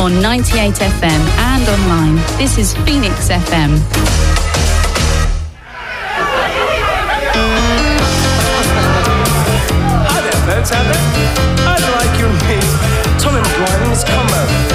on 98 FM and online. This is Phoenix FM. Folks out there. I'd like you to meet Tommy McGuire's combo.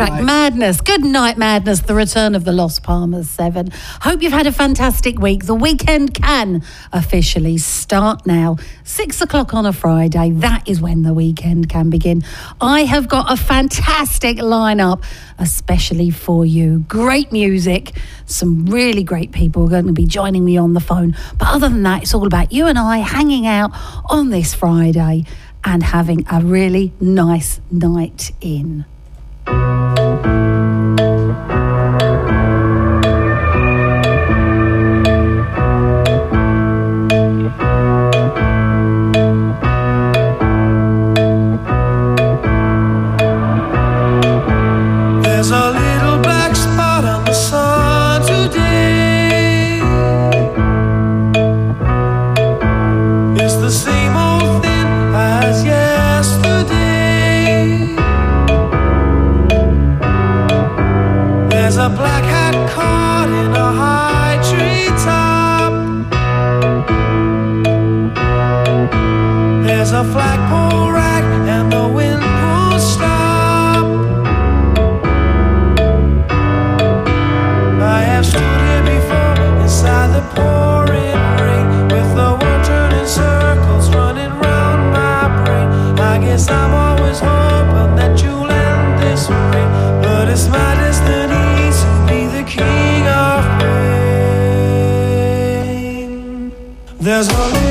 That Madness. Good night, Madness, the return of the Los Palmas 7. Hope you've had a fantastic week. The weekend can officially start now. Six o'clock on a Friday, that is when the weekend can begin. I have got a fantastic lineup, especially for you. Great music, some really great people are going to be joining me on the phone. But other than that, it's all about you and I hanging out on this Friday and having a really nice night in. There's a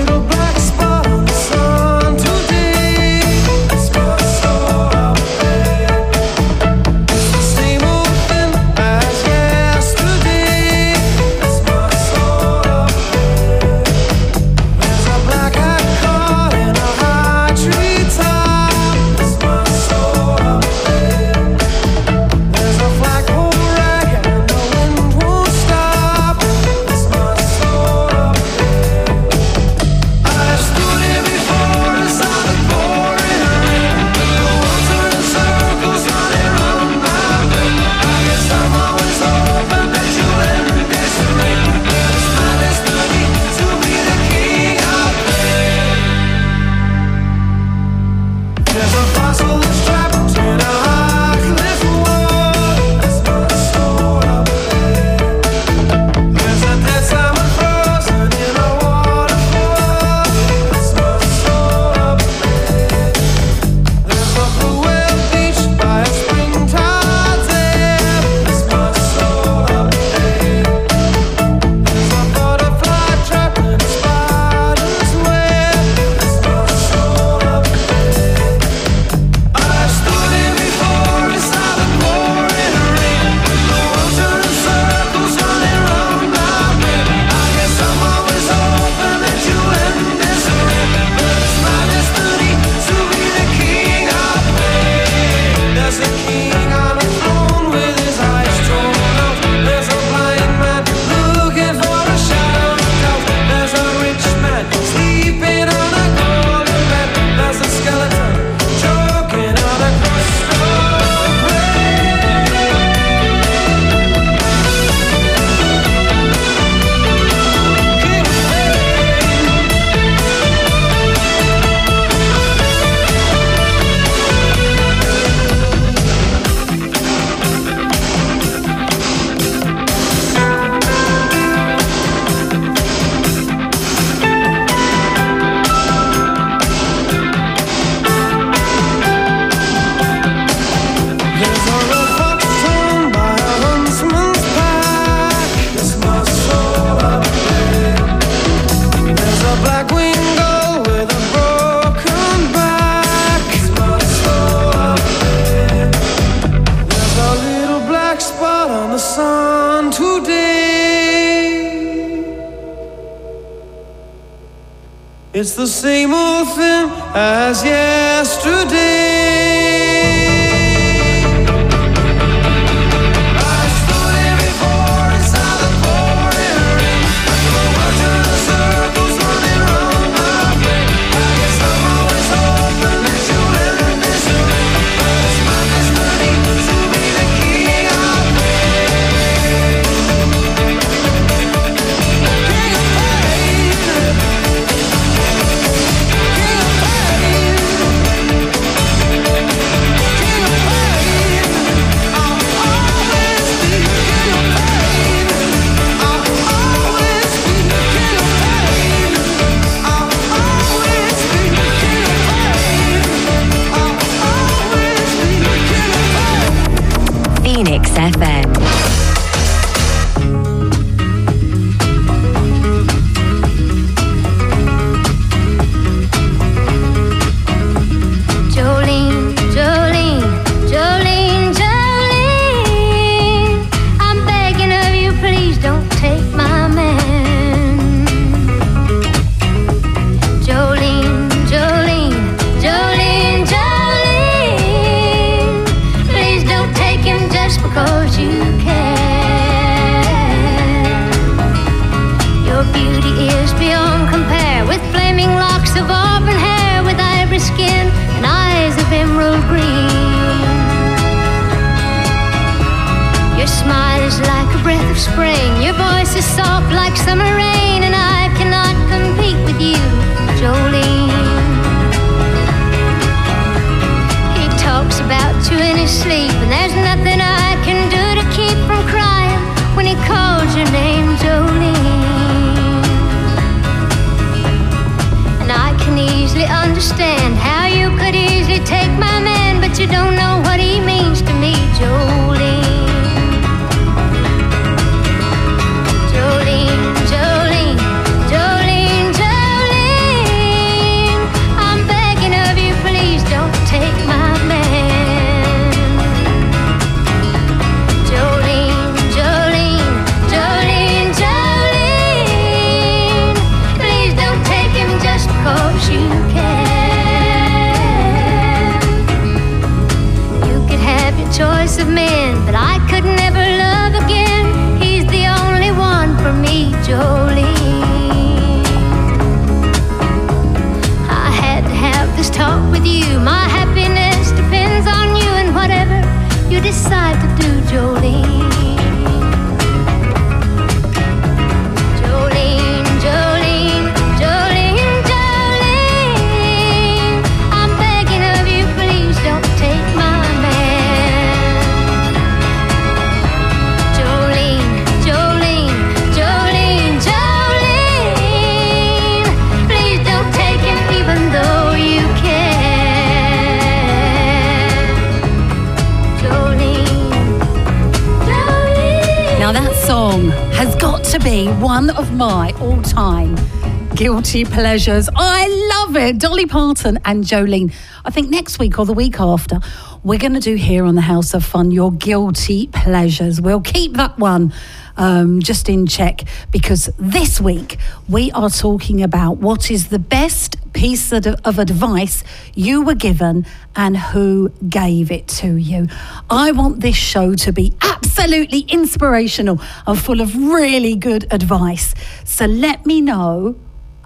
guilty pleasures. I love it. Dolly Parton and Jolene. I think next week or the week after, we're going to do here on the House of Fun your guilty pleasures. We'll keep that one. Um, just in check because this week we are talking about what is the best piece of, of advice you were given and who gave it to you. I want this show to be absolutely inspirational and full of really good advice. So let me know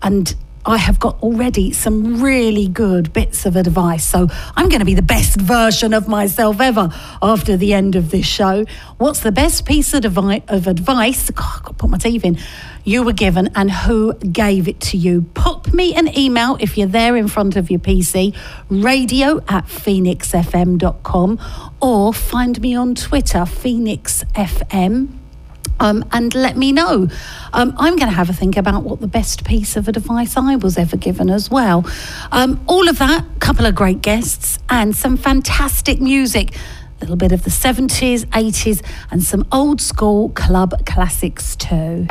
and I have got already some really good bits of advice. So I'm going to be the best version of myself ever after the end of this show. What's the best piece of, advice? God, I've got to put my teeth in. You were given and who gave it to you? Pop me an email if you're there in front of your PC, radio at phoenixfm.com, or find me on Twitter, Phoenix FM um, and let me know. Um, I'm going to have a think about what the best piece of advice I was ever given as well. Um, all of that, a couple of great guests, and some fantastic music. A little bit of the 70s, 80s, and some old school club classics too.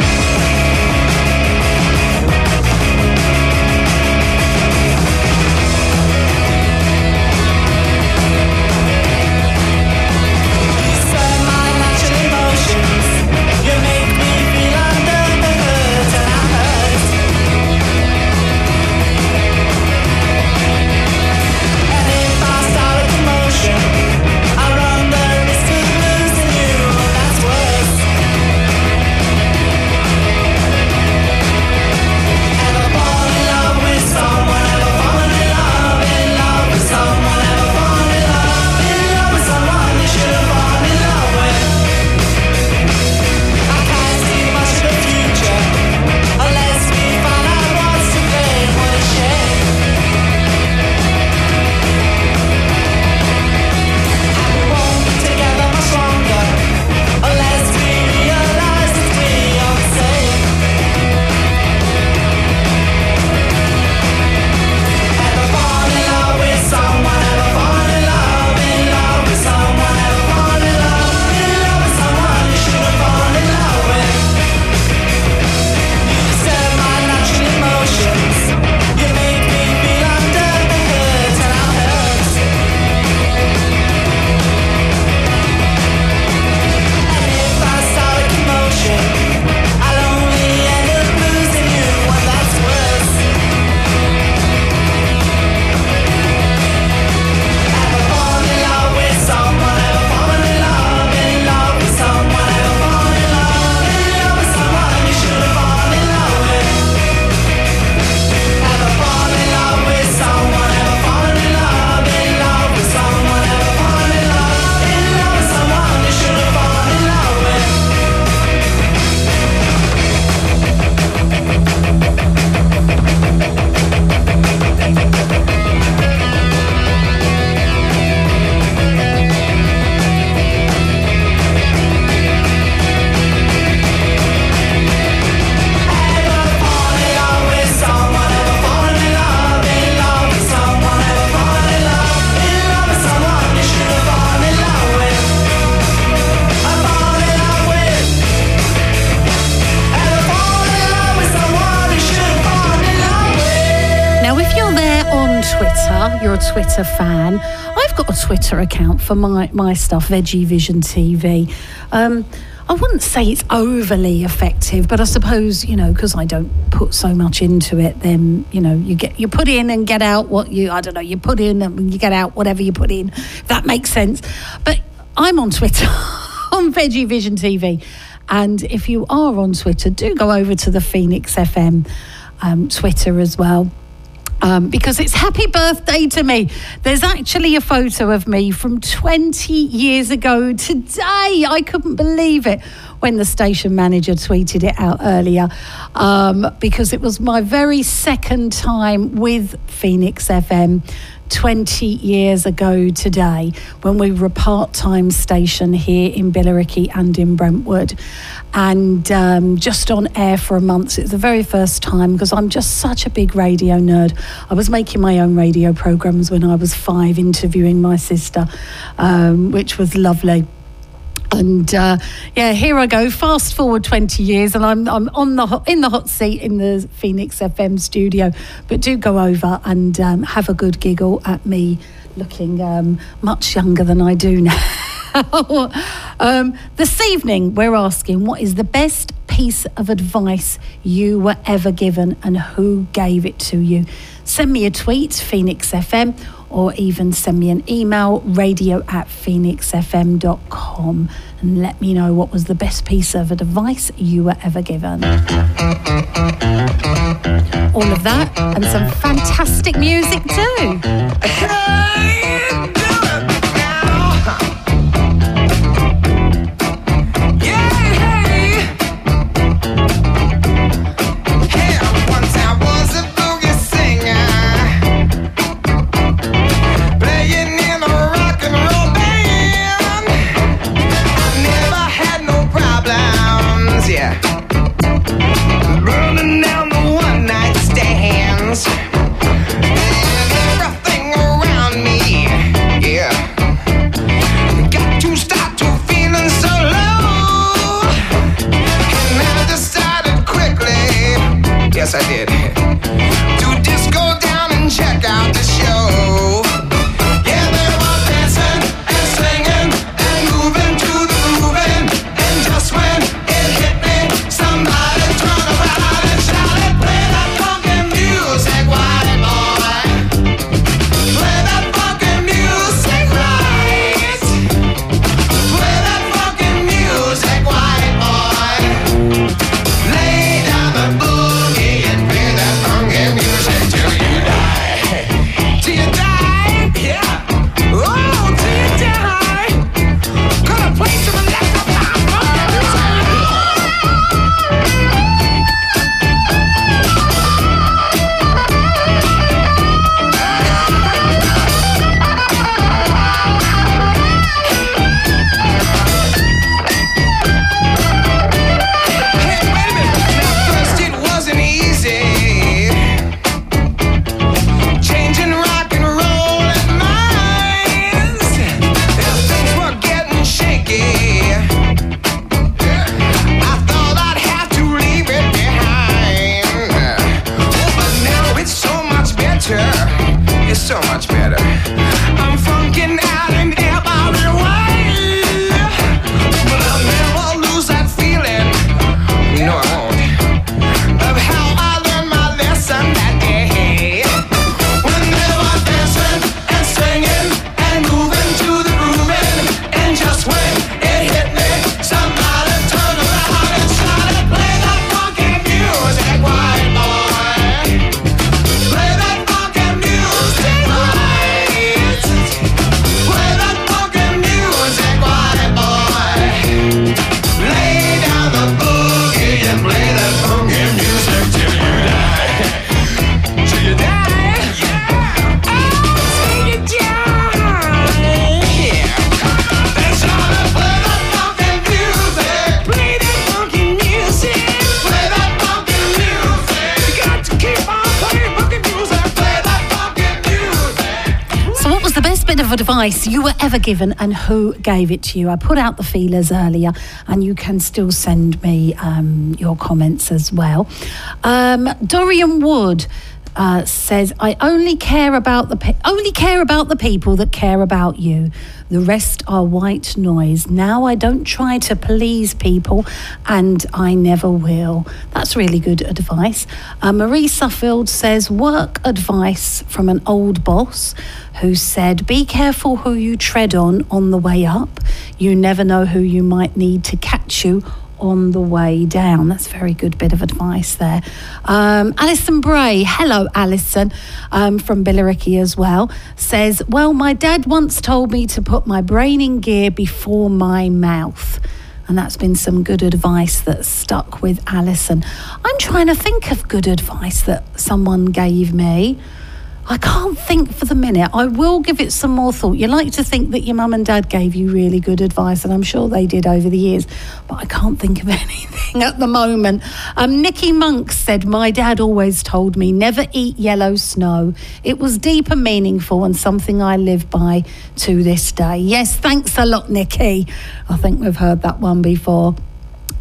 For my, my stuff, Veggie Vision TV. Um, I wouldn't say it's overly effective, but I suppose you know because I don't put so much into it. Then you know you get you put in and get out what you I don't know you put in and you get out whatever you put in. That makes sense. But I'm on Twitter on Veggie Vision TV, and if you are on Twitter, do go over to the Phoenix FM um, Twitter as well um, because it's happy birthday to me. There's actually a photo of me from 20 years ago today. I couldn't believe it when the station manager tweeted it out earlier um, because it was my very second time with Phoenix FM. 20 years ago today when we were a part time station here in Billericay and in Brentwood and um, just on air for a month. It was the very first time because I'm just such a big radio nerd. I was making my own radio programs when I was five, interviewing my sister, um, which was lovely. And uh, yeah, here I go. Fast forward 20 years, and I'm, I'm on the hot, in the hot seat in the Phoenix FM studio. But do go over and um, have a good giggle at me looking um, much younger than I do now. um, this evening, we're asking what is the best piece of advice you were ever given and who gave it to you? Send me a tweet, Phoenix FM, or even send me an email, radio at phoenixfm.com, and let me know what was the best piece of advice you were ever given. All of that and some fantastic music too. Yes, I did. To just down and check out of advice you were ever given and who gave it to you? I put out the feelers earlier, and you can still send me um, your comments as well. Um, Dorian Wood uh, says, "I only care about the pe- only care about the people that care about you. The rest are white noise. Now I don't try to please people, and I never will." That's really good advice. Uh, Marie Suffield says, "Work advice from an old boss." Who said, Be careful who you tread on on the way up. You never know who you might need to catch you on the way down. That's a very good bit of advice there. Um, Alison Bray, hello, Alison, um, from Billericay as well, says, Well, my dad once told me to put my brain in gear before my mouth. And that's been some good advice that stuck with Alison. I'm trying to think of good advice that someone gave me. I can't think for the minute. I will give it some more thought. You like to think that your mum and dad gave you really good advice, and I'm sure they did over the years, but I can't think of anything at the moment. Um, Nikki Monk said, My dad always told me never eat yellow snow. It was deep and meaningful and something I live by to this day. Yes, thanks a lot, Nikki. I think we've heard that one before.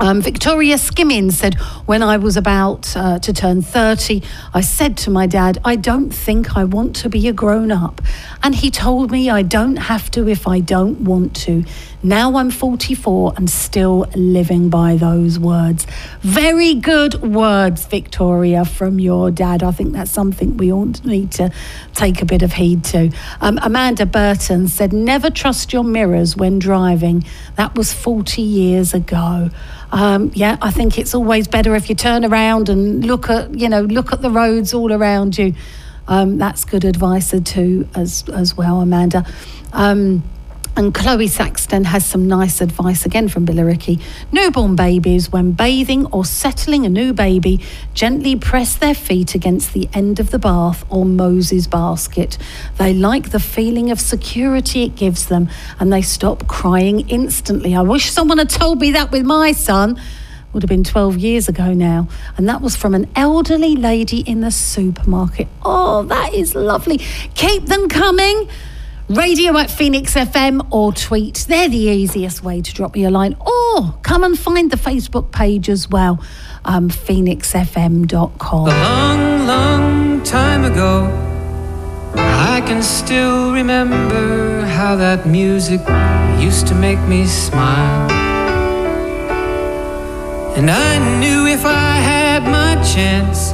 Um, Victoria Skimmins said, When I was about uh, to turn 30, I said to my dad, I don't think I want to be a grown up. And he told me I don't have to if I don't want to. Now I'm 44 and still living by those words. Very good words, Victoria, from your dad. I think that's something we all need to take a bit of heed to. Um, Amanda Burton said, Never trust your mirrors when driving. That was 40 years ago. Um, yeah, I think it's always better if you turn around and look at, you know, look at the roads all around you. Um, that's good advice too, as as well, Amanda. Um, and Chloe Saxton has some nice advice again from Billericay. Newborn babies, when bathing or settling a new baby, gently press their feet against the end of the bath or Moses basket. They like the feeling of security it gives them and they stop crying instantly. I wish someone had told me that with my son would have been 12 years ago now. And that was from an elderly lady in the supermarket. Oh, that is lovely. Keep them coming. Radio at Phoenix FM or tweet. They're the easiest way to drop me a line. Or come and find the Facebook page as well, um, phoenixfm.com. A long, long time ago, I can still remember how that music used to make me smile. And I knew if I had my chance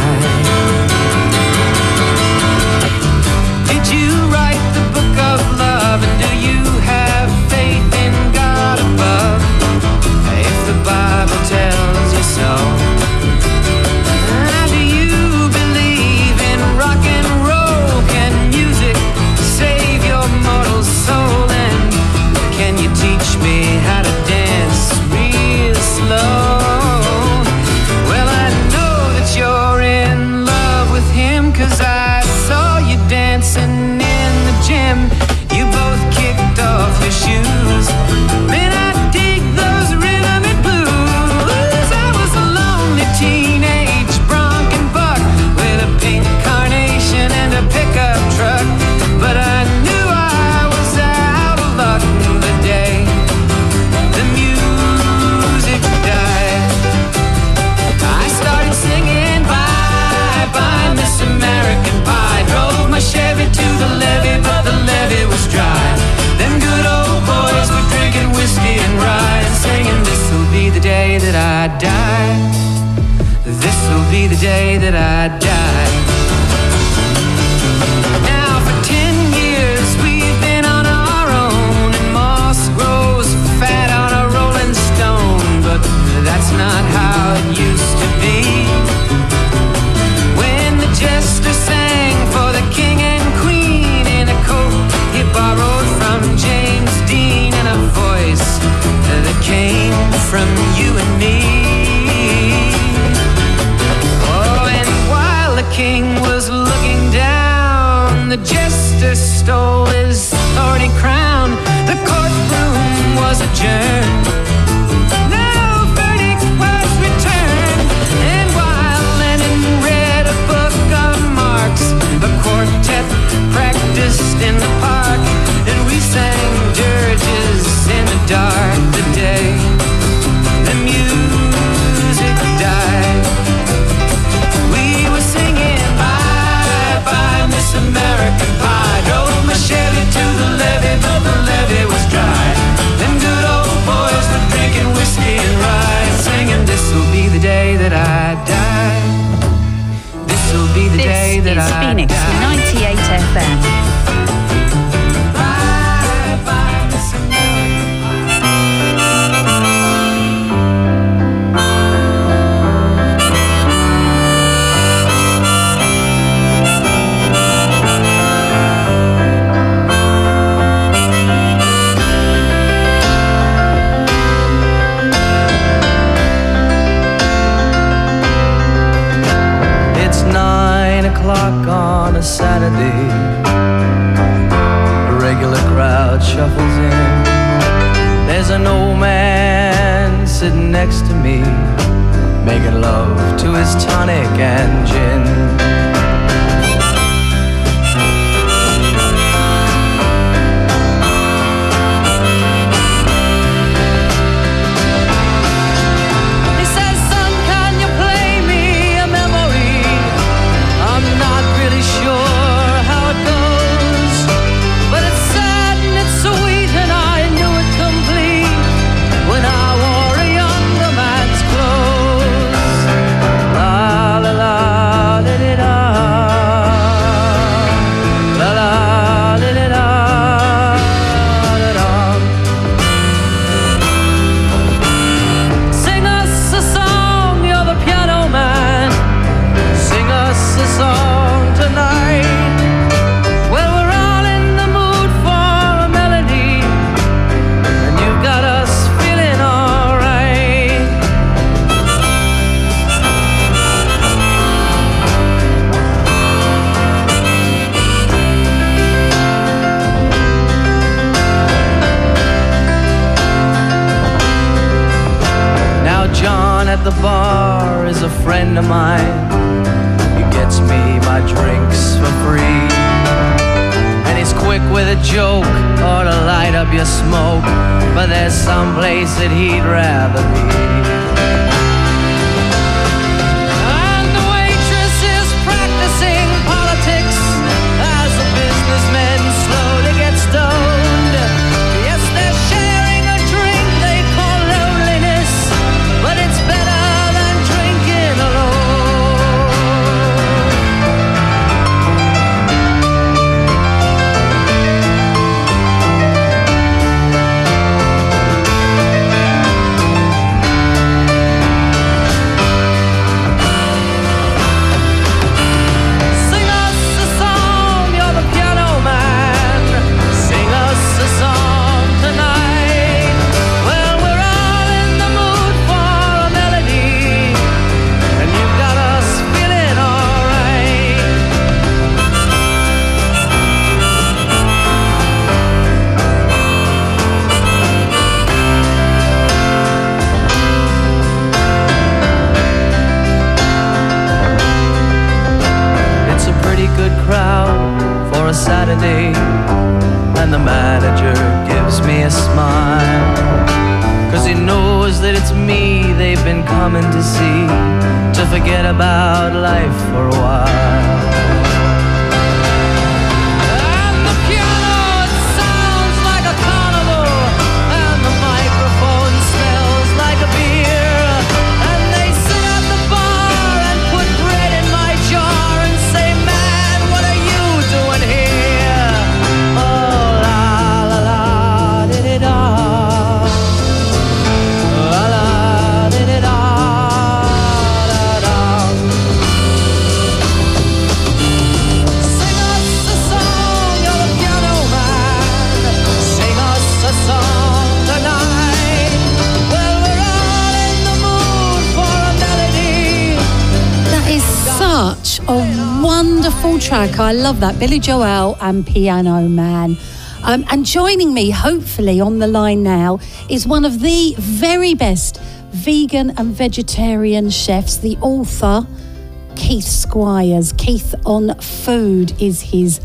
the day that I distant Phoenix 98 FM. crowd shuffles in. There's an old man sitting next to me, making love to his tonic and gin. Track. I love that. Billy Joel and Piano Man. Um, and joining me, hopefully, on the line now is one of the very best vegan and vegetarian chefs, the author, Keith Squires. Keith on Food is his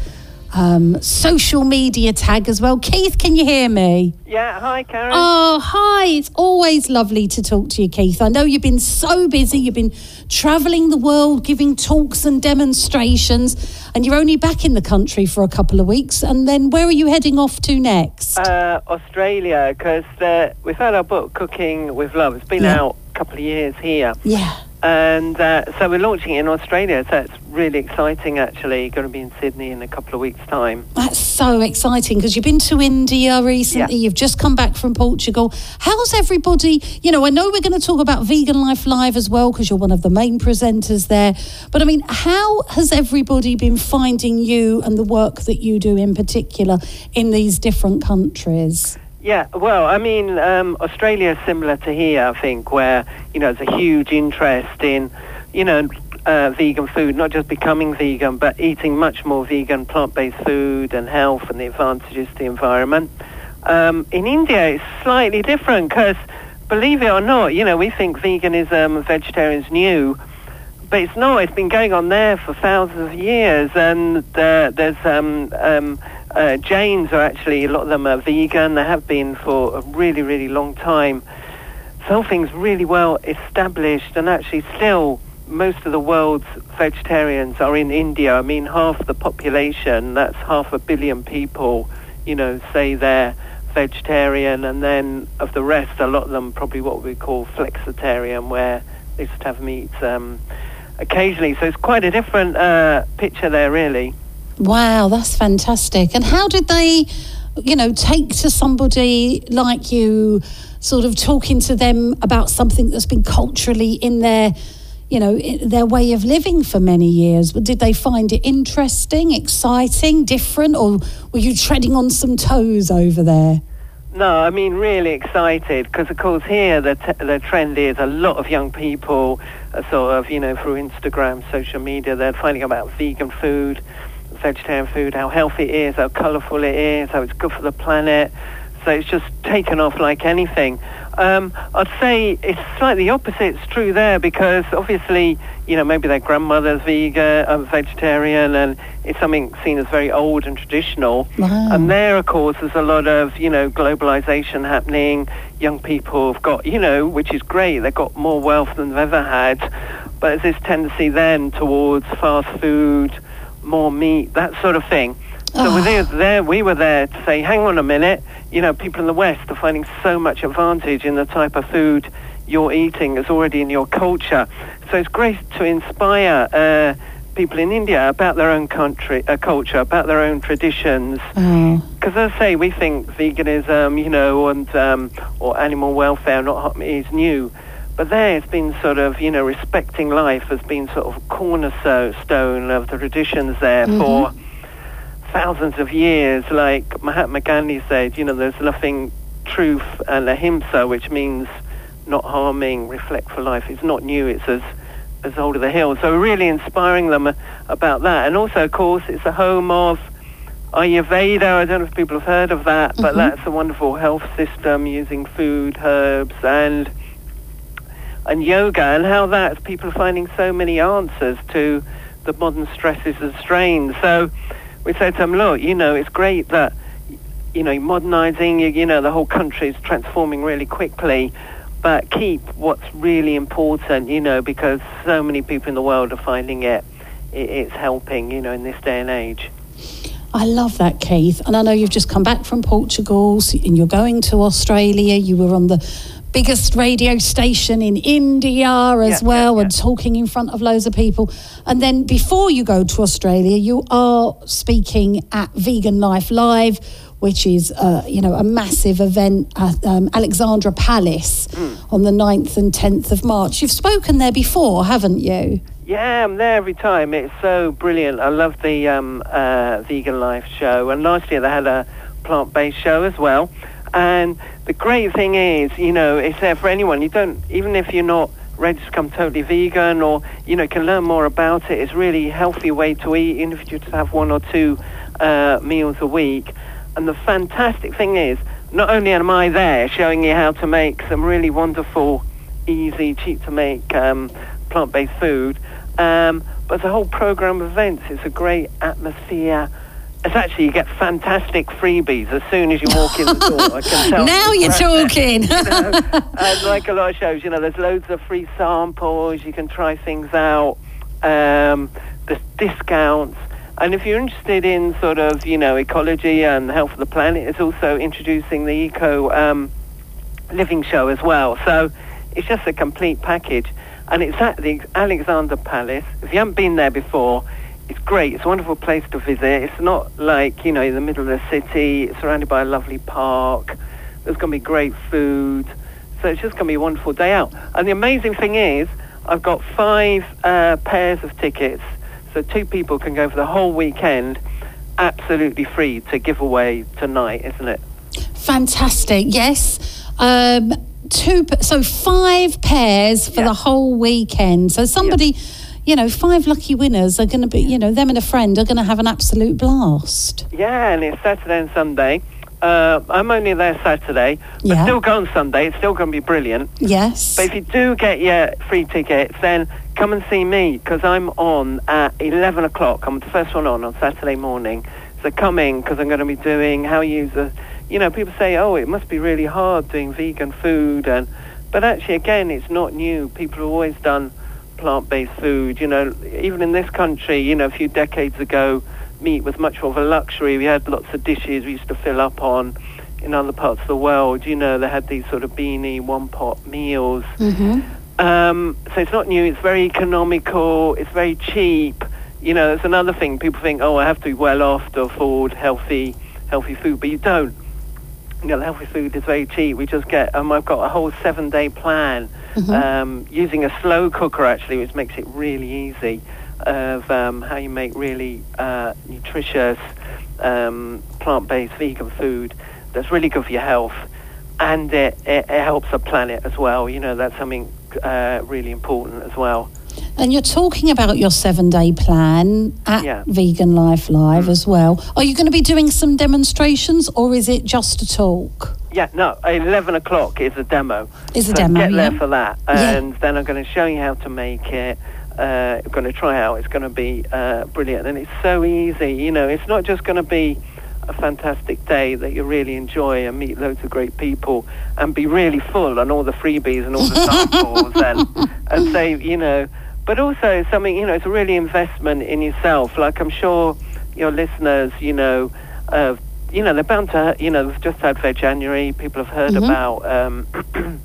um, social media tag as well. Keith, can you hear me? Yeah, hi Karin. Oh, hi. It's always lovely to talk to you, Keith. I know you've been so busy. You've been travelling the world, giving talks and demonstrations, and you're only back in the country for a couple of weeks. And then where are you heading off to next? Uh, Australia, because uh, we've had our book Cooking with Love. It's been Yeah. out a couple of years here, yeah. And uh, so we're launching it in Australia. So it's really exciting. Actually, going to be in Sydney in a couple of weeks' time. That's so exciting because you've been to India recently, Yeah. you've just come back from Portugal. How's everybody? You know, I know we're going to talk about Vegan Life Live as well because you're one of the main presenters there. But I mean, how has everybody been finding you and the work that you do in particular in these different countries? Yeah, well, I mean, um, Australia is similar to here, I think, where you know there's a huge interest in, you know, uh, vegan food, not just becoming vegan, but eating much more vegan, plant-based food and health and the advantages to the environment. Um, in India, it's slightly different because, believe it or not, you know, we think veganism, vegetarian's new, but it's not. It's been going on there for thousands of years, and uh, there's um, um, uh, Jains are actually a lot of them are vegan. They have been for a really, really long time. So things really well established, and actually still most of the world's vegetarians are in India. I mean, half the population, that's half a billion people, you know, say they're vegetarian, and then of the rest, a lot of them probably what we call flexitarian, where they just have meat um, occasionally. So it's quite a different uh, picture there, really. Wow, that's fantastic. And how did they, you know, take to somebody like you, sort of talking to them about something that's been culturally in their, you know, their way of living for many years? Did they find it interesting, exciting, different, or were you treading on some toes over there? No, I mean really excited because, of course, here the t- the trend is a lot of young people sort of you know through Instagram, social media, they're finding out about vegan food, vegetarian food, how healthy it is, how colourful it is, how it's good for the planet. So it's just taken off like anything. Um, I'd say it's slightly opposite. It's true there because obviously, you know, maybe their grandmother's vegan, uh, vegetarian, and it's something seen as very old and traditional. Wow. And there, of course, there's a lot of, you know, globalization happening. Young people have got, you know, which is great. They've got more wealth than they've ever had. But there's this tendency then towards fast food, more meat, that sort of thing. So Oh. we're there, there, we were there to say, hang on a minute, you know, people in the West are finding so much advantage in the type of food you're eating is already in your culture. So it's great to inspire uh, people in India about their own country, uh, culture, about their own traditions. Because as I say, we think veganism, you know, and um, or animal welfare not is new, but there it's been sort of, you know, respecting life has been sort of cornerstone of the traditions there mm-hmm. for thousands of years. Like Mahatma Gandhi said, you know, there's nothing truth uh, and ahimsa, which means not harming, reflect for life. It's not new. It's as as old as the hill. So really inspiring them uh, about that. And also, of course, it's a home of Ayurveda. I don't know if people have heard of that, but mm-hmm. that's a wonderful health system using food, herbs, and and yoga, and how that's people are finding so many answers to the modern stresses and strains. So we said to them, look, you know, it's great that you know, modernizing, you, you know, the whole country is transforming really quickly, but keep what's really important, you know, because so many people in the world are finding it, it it's helping, you know, in this day and age. I love that, Keith. And I know you've just come back from Portugal and you're going to Australia. You were on the biggest radio station in India as Yeah, well yeah, and talking in front of loads of people. And then before you go to Australia, you are speaking at Vegan Life Live, which is, uh, you know, a massive event at um, Alexandra Palace Mm. on the 9th and 10th of March. You've spoken there before, haven't you? Yeah, I'm there every time. It's so brilliant. I love the um, uh, Vegan Life show. And last year they had a plant-based show as well. And the great thing is, you know, it's there for anyone. You don't, even if you're not ready to become totally vegan, or you know, can learn more about it. It's a really healthy way to eat, even if you just have one or two uh, meals a week. And the fantastic thing is, not only am I there showing you how to make some really wonderful, easy, cheap to make um, plant-based food, um, but the whole program of events is a great atmosphere. It's actually you get fantastic freebies as soon as you walk in the door. I can tell now you you're talking. you know, and like a lot of shows, you know, there's loads of free samples. You can try things out. Um, there's discounts. And if you're interested in sort of, you know, ecology and the health of the planet, it's also introducing the eco um, living show as well. So it's just a complete package. And it's at the Alexandra Palace. If you haven't been there before, it's great. It's a wonderful place to visit. It's not like, you know, in the middle of the city. It's surrounded by a lovely park. There's going to be great food. So it's just going to be a wonderful day out. And the amazing thing is, I've got five uh, pairs of tickets. So two people can go for the whole weekend absolutely free to give away tonight, isn't it? Fantastic. Yes. Um, two. So five pairs for Yeah. the whole weekend. So somebody, you know, five lucky winners are going to be, you know, them and a friend are going to have an absolute blast. Yeah, and it's Saturday and Sunday. Uh, I'm only there Saturday, but Yeah. still go on Sunday. It's still going to be brilliant. Yes. But if you do get your free tickets, then come and see me because I'm on at 11 o'clock. I'm the first one on on Saturday morning. So come in because I'm going to be doing how you use a, you know, people say, oh, it must be really hard doing vegan food. and But actually, again, it's not new. People have always done plant-based food. You know, even in this country, you know, a few decades ago, meat was much more of a luxury. We had lots of dishes we used to fill up on. In other parts of the world, you know, they had these sort of beanie, one-pot meals. hmm Um, so it's not new. It's very economical. It's very cheap. You know, it's another thing. People think, oh, I have to be well off to afford healthy, healthy food, but you don't. You know, healthy food is very cheap. We just get. Um, I've got a whole seven-day plan um, using a slow cooker actually, which makes it really easy. Of um, how you make really uh, nutritious, um, plant-based vegan food that's really good for your health and it, it, it helps the planet as well. You know, that's something uh, really important as well. And you're talking about your seven day plan at Yeah. Vegan Life Live as well. Are you going to be doing some demonstrations or is it just a talk? Yeah, no, 11 o'clock is a demo. Is a So demo, Get there for that. Yeah. And then I'm going to show you how to make it. Uh, I'm going to try out. It's going to be uh, brilliant. And it's so easy. You know, it's not just going to be a fantastic day that you really enjoy and meet loads of great people and be really full on all the freebies and all the samples and, and say, you know, but also something, you know, it's a really investment in yourself. Like I'm sure your listeners, you know, uh, you know, they're bound to, you know, we've just had Veganuary. People have heard Mhm. about um,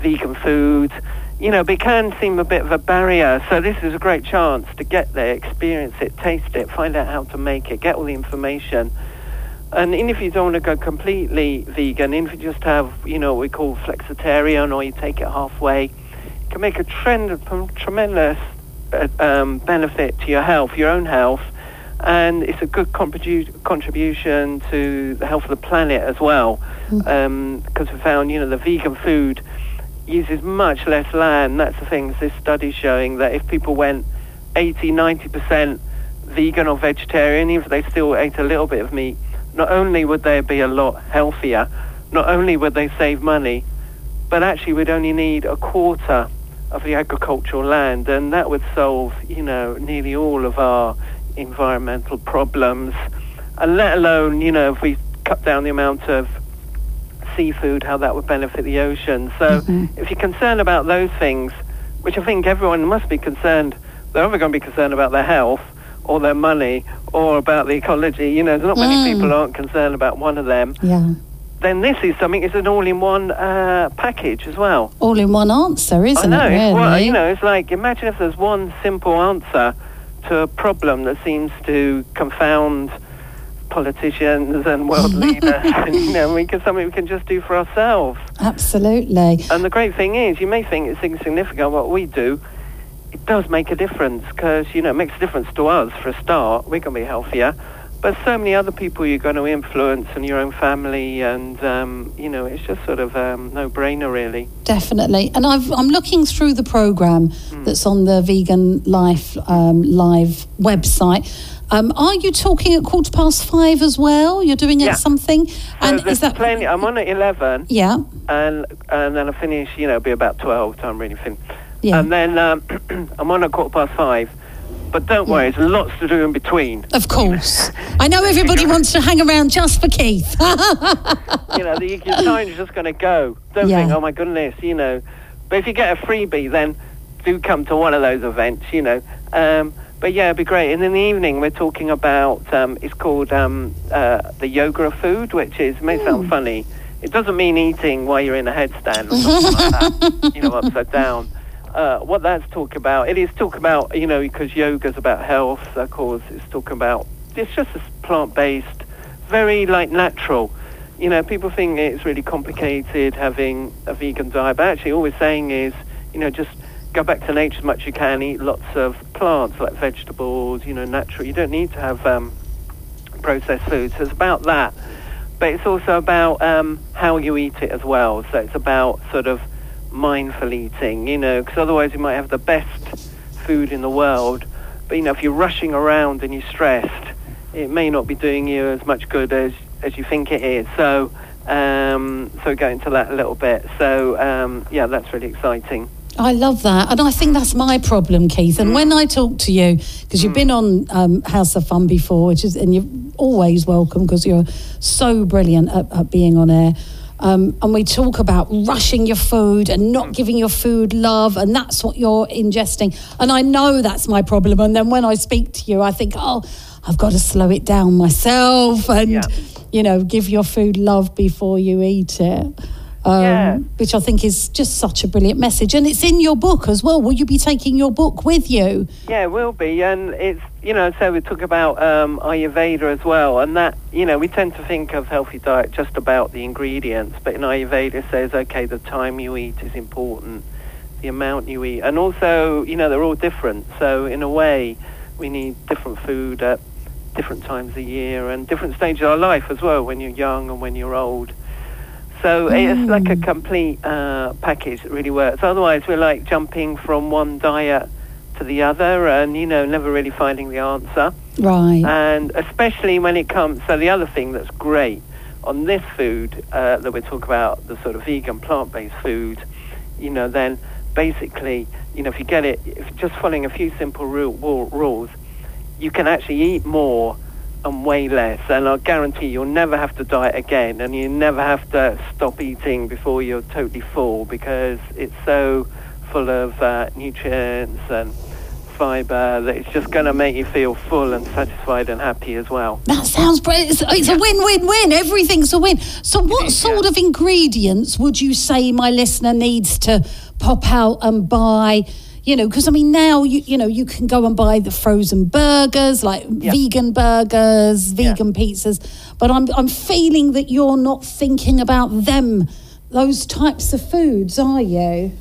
vegan food. You know, but it can seem a bit of a barrier. So this is a great chance to get there, experience it, taste it, find out how to make it, get all the information. And even if you don't want to go completely vegan, even if you just have, you know, what we call flexitarian or you take it halfway, it can make a trend, tremendous uh, um, benefit to your health, your own health, and it's a good contribu- contribution to the health of the planet as well. Hmm. Um, because we found, you know, the vegan food uses much less land. That's the thing. This study showing that if people went 80, 90% vegan or vegetarian, even if they still ate a little bit of meat, not only would they be a lot healthier, not only would they save money, but actually we'd only need a quarter of the agricultural land, and that would solve, you know, nearly all of our environmental problems, and let alone, you know, if we cut down the amount of seafood, how that would benefit the ocean. So if you're concerned about those things, which I think everyone must be concerned, they're either going to be concerned about their health or their money or about the ecology. You know, there's not many people aren't concerned about one of them. Yeah. Then this is something, it's an all-in-one uh, package as well. All in one answer, isn't I know. it? Really? one, you know, it's like imagine if there's one simple answer to a problem that seems to confound politicians and world leaders, and you know, we can something we can just do for ourselves. Absolutely. And the great thing is, you may think it's insignificant what we do. It does make a difference because you know it makes a difference to us for a start. We're going to be healthier, but so many other people you're going to influence and your own family, and um, you know, it's just sort of um, no-brainer, really. Definitely. And I've, I'm looking through the program Hmm. that's on the Vegan Life um, Live website. Um, are you talking at quarter past five as well? You're doing Yeah. something? And there's is that plenty. I'm on at eleven, Yeah, and and then I finish. You know, it'll be about twelve time really fin. yeah. And then um, I'm on at quarter past five. But don't worry, there's lots to do in between. of course. I know everybody wants to hang around just for Keith. you know, the, your time's just going to go. Don't Yeah. think, oh my goodness, you know. But if you get a freebie, then do come to one of those events, you know. Um, but yeah, it'd be great. And in the evening, we're talking about, um, it's called um, uh, the yoga of food, which is, may sound funny. It doesn't mean eating while you're in a headstand or something like that, you know, upside down. Uh, what that's talk about, it is talk about, you know, because yoga's about health, of course, it's talking about, it's just a plant-based, very, like, natural. You know, people think it's really complicated having a vegan diet, but actually all we're saying is, you know, just go back to nature as much as you can, eat lots of plants like vegetables, you know, natural. You don't need to have um, processed foods. So it's about that. But it's also about um, how you eat it as well. So it's about sort of mindful eating, you know, because otherwise you might have the best food in the world, but, you know, if you're rushing around and you're stressed, it may not be doing you as much good as, as you think it is. So, um, so go into that a little bit. So, um, yeah, that's really exciting. I love that. And I think that's my problem, Keith. And when I talk to you, because you've been on um, House of Fun before, which is, and you're always welcome because you're so brilliant at, at being on air. Um, and we talk about rushing your food and not giving your food love, and that's what you're ingesting. And I know that's my problem. And then when I speak to you, I think, oh, I've got to slow it down myself and, Yeah. you know, give your food love before you eat it. Um, Yeah. Which I think is just such a brilliant message. And it's in your book as well. Will you be taking your book with you? Yeah, it will be, and it's you know. So we talk about um, Ayurveda as well, and that you know we tend to think of healthy diet just about the ingredients, but in Ayurveda it says okay, the time you eat is important, the amount you eat, and also you know they're all different. So in a way, we need different food at different times of year and different stages of our life as well. When you're young and when you're old. So it's like a complete uh, package that really works. Otherwise, we're like jumping from one diet to the other and, you know, never really finding the answer. Right. And especially when it comes, so the other thing that's great on this food uh, that we talk about, the sort of vegan plant-based food, you know, then basically, you know, if you get it, if just following a few simple ru- ru- rules, you can actually eat more and way less. And I guarantee you'll never have to diet again, and you never have to stop eating before you're totally full because it's so full of uh, nutrients and fiber that it's just going to make you feel full and satisfied and happy as well. That sounds brilliant. It's, it's a win win win. Everything's a win. So, what is, sort yeah. of ingredients would you say my listener needs to pop out and buy? You know, because I mean, now you you know you can go and buy the frozen burgers, like Yeah. vegan burgers, Yeah. vegan pizzas. But I'm I'm feeling that you're not thinking about them, those types of foods, are you?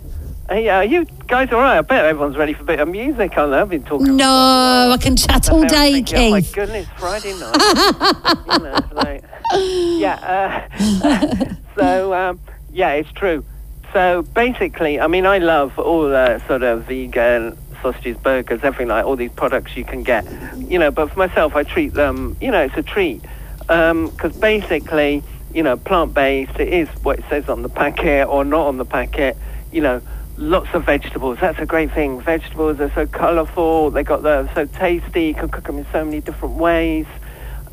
Hey, uh, you guys all right? I bet everyone's ready for a bit of music. I've been talking. No, I can chat all day, thinking, Oh my goodness, Friday night. you know, like, yeah. Uh, so um, yeah, it's true. So basically, I mean, I love all the sort of vegan sausages, burgers, everything like all these products you can get. You know, but for myself, I treat them. You know, it's a treat um, because basically, you know, plant-based. It is what it says on the packet or not on the packet. You know, lots of vegetables. That's a great thing. Vegetables are so colourful. They got the so tasty. You can cook them in so many different ways,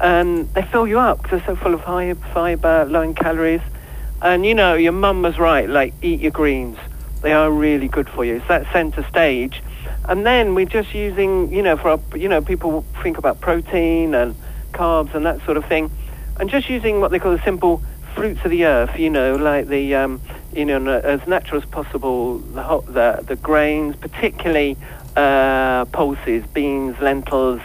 and they fill you up because they're so full of high fibre, low in calories. And you know, your mum was right. Like, eat your greens. They are really good for you. So that's centre stage. And then we're just using, you know, for our, you know, people think about protein and carbs and that sort of thing, and just using what they call the simple fruits of the earth. You know, like the, um, you know, as natural as possible. The ho- the, the grains, particularly uh, pulses, beans, lentils,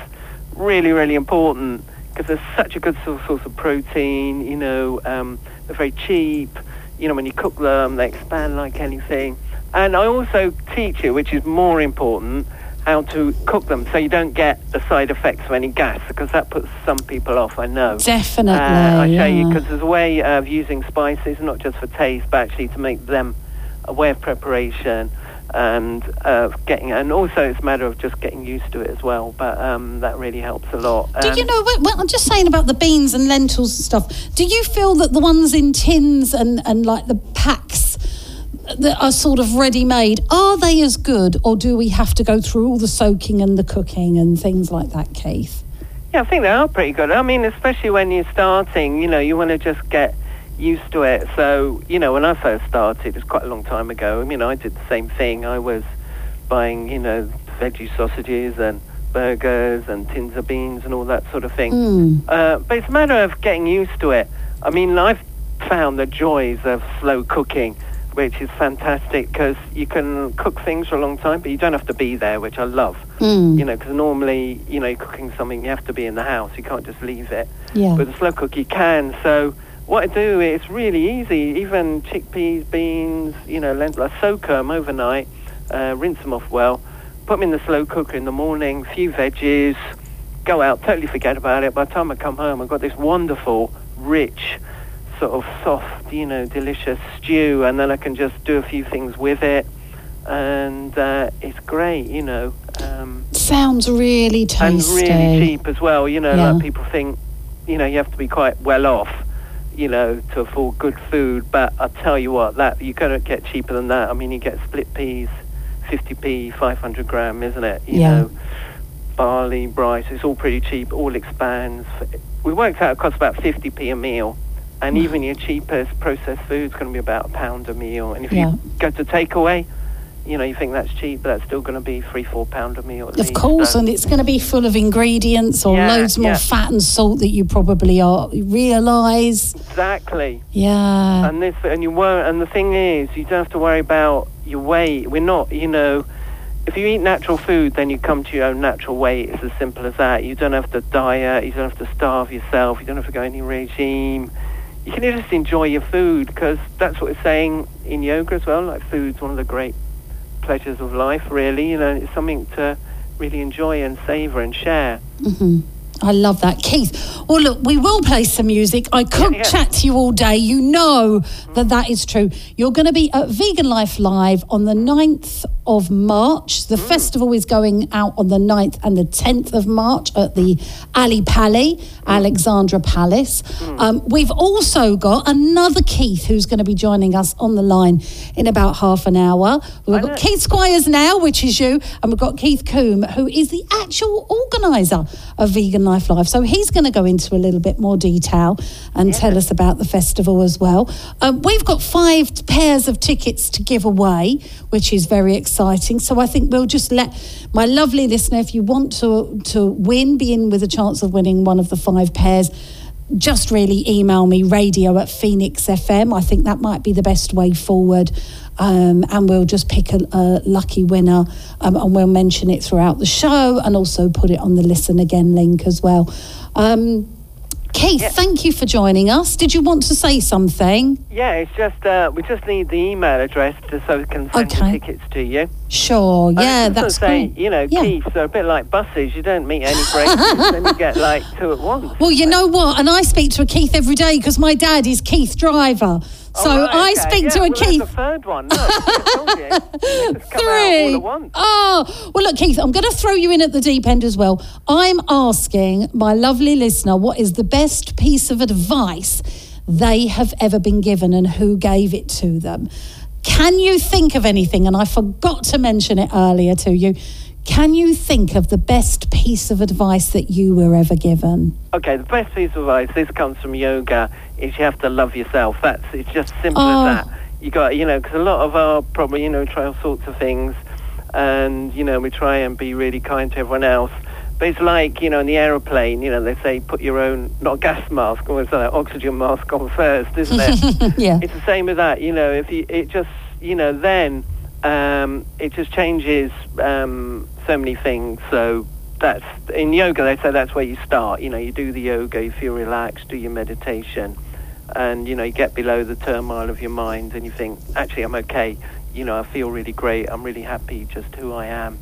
really, really important because they're such a good source of protein. You know, um, they're very cheap. You know, when you cook them, they expand like anything. And I also teach you, which is more important, how to cook them so you don't get the side effects of any gas because that puts some people off. I know. Definitely. Uh, I show you because there's a way of using spices, not just for taste, but actually to make them a way of preparation and uh, getting. And also, it's a matter of just getting used to it as well. But um, that really helps a lot. Do you know, when, I'm just saying about the beans and lentils and stuff, do you feel that the ones in tins and, and like the packs that are sort of ready made, are they as good or do we have to go through all the soaking and the cooking and things like that, Keith? Yeah, I think they are pretty good. I mean, especially when you're starting, you know, you want to just get used to it. So, you know, when I first started, it was quite a long time ago. I mean, I did the same thing. I was buying, you know, veggie sausages and burgers and tins of beans and all that sort of thing. Mm. Uh, but it's a matter of getting used to it. I mean, I've found the joys of slow cooking, which is fantastic because you can cook things for a long time, but you don't have to be there, which I love. Mm. You know, because normally, you know, cooking something, you have to be in the house. You can't just leave it. Yeah. With a slow cook, you can. So what I do, it's really easy. Even chickpeas, beans, you know, lentils, I soak them overnight, uh, rinse them off well, put them in the slow cooker in the morning, few veggies, go out, totally forget about it. By the time I come home, I've got this wonderful, rich, sort of soft, you know, delicious stew, and then I can just do a few things with it. And uh, it's great, you know. Um, Sounds really tasty and really cheap as well. You know, Yeah. like people think, you know, you have to be quite well off, you know, to afford good food. But I tell you what, that you couldn't get cheaper than that. I mean, you get split peas, 50p, 500 gram, isn't it? You Yeah. know, barley, rice, it's all pretty cheap. All expands. We worked out it costs about 50p a meal. And mm. even your cheapest processed food is going to be about a pound a meal. And if Yeah. you go to takeaway, you know, you think that's cheap, but that's still going to be three, four pound a meal. Of least. course, So- and it's going to be full of ingredients or Yeah, loads more yeah. fat and salt that you probably are realise. Exactly. Yeah. and this and you weren't. and the thing is you don't have to worry about your weight we're not you know if you eat natural food then you come to your own natural weight it's as simple as that you don't have to diet you don't have to starve yourself you don't have to go any regime you can just enjoy your food because that's what it's saying in yoga as well like food's one of the great pleasures of life really you know it's something to really enjoy and savor and share. Hmm I love that. Keith, well, look, we will play some music. I could yeah. chat to you all day. You know that that is true. You're going to be at Vegan Life Live on the 9th of March. The mm. festival is going out on the 9th and the 10th of March at the Ali Pali, mm. Alexandra Palace. Mm. Um, we've also got another Keith who's going to be joining us on the line in about half an hour. We've got. Keith Squires now, which is you, and we've got Keith Coombe, who is the actual organiser of Vegan Life Live. So he's going to go into a little bit more detail and tell us about the festival as well. Um, we've got five pairs of tickets to give away, which is very exciting. So I think we'll just let my lovely listener, if you want to to win, be in with a chance of winning one of the five pairs just really email me radio at Phoenix FM. I think that might be the best way forward. Um, and we'll just pick a, a lucky winner um, and we'll mention it throughout the show and also put it on the listen again link as well. Um, Keith, thank you for joining us. Did you want to say something? yeah it's just uh, we just need the email address just so we can send Okay. the tickets to you Sure, I yeah, that's say. You know, Yeah. Keiths are a bit like buses. You don't meet any breaks, then you get like two at once. Well, you know what? And I speak to a Keith every day because my dad is Keith Driver. So Oh, right, I okay. speak yeah, to a well, Keith. a third one. No, I told you. They just come out Three. Oh, well, look, Keith, I'm going to throw you in at the deep end as well. I'm asking my lovely listener what is the best piece of advice they have ever been given and who gave it to them. Can you think of anything? And I forgot to mention it earlier to you. Can you think of the best piece of advice that you were ever given? Okay, the best piece of advice, this comes from yoga, is you have to love yourself. That's It's just simple Oh. as that. You got, you know, because a lot of our probably, you know, try all sorts of things and, you know, we try and be really kind to everyone else. But it's like, you know, in the aeroplane, you know, they say put your own, not gas mask, or that oxygen mask on first, isn't it? yeah. it's the same with that. You know, if you, it just, you know, then um, it just changes um, so many things. So that's in yoga. They say that's where you start. You know, you do the yoga, you feel relaxed, do your meditation, and you know, you get below the turmoil of your mind, and you think, actually, I'm okay. You know, I feel really great. I'm really happy, just who I am.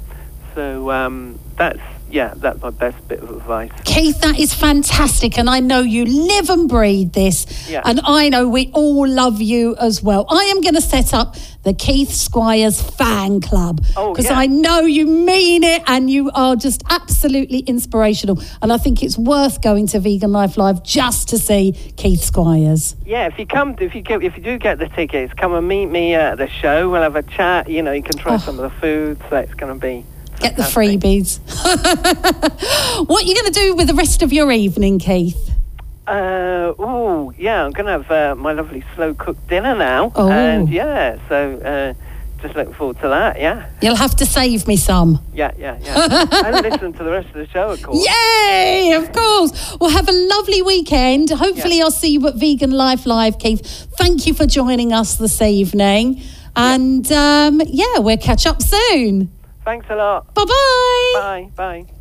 So um, that's yeah, that's my best bit of advice. Keith, that is fantastic. And I know you live and breathe this. Yeah. And I know we all love you as well. I am going to set up the Keith Squires fan club Oh, because yeah. I know you mean it and you are just absolutely inspirational. And I think it's worth going to Vegan Life Live just to see Keith Squires. Yeah, if you come, if you get, if you do get the tickets, come and meet me at the show. We'll have a chat. You know, you can try Oh. some of the food. So it's going to be. Get the freebies. what are you going to do with the rest of your evening, Keith? Uh, oh, yeah, I'm going to have uh, my lovely slow cooked dinner now. Oh. And yeah, so uh, just looking forward to that. Yeah, You'll have to save me some. yeah, yeah, yeah. and listen to the rest of the show, of course. Yay! Of course. Well, have a lovely weekend. Hopefully, Yeah. I'll see you at Vegan Life Live, Keith. Thank you for joining us this evening. And um, yeah, we'll catch up soon. Thanks a lot. Bye-bye. Bye, bye. Absolutely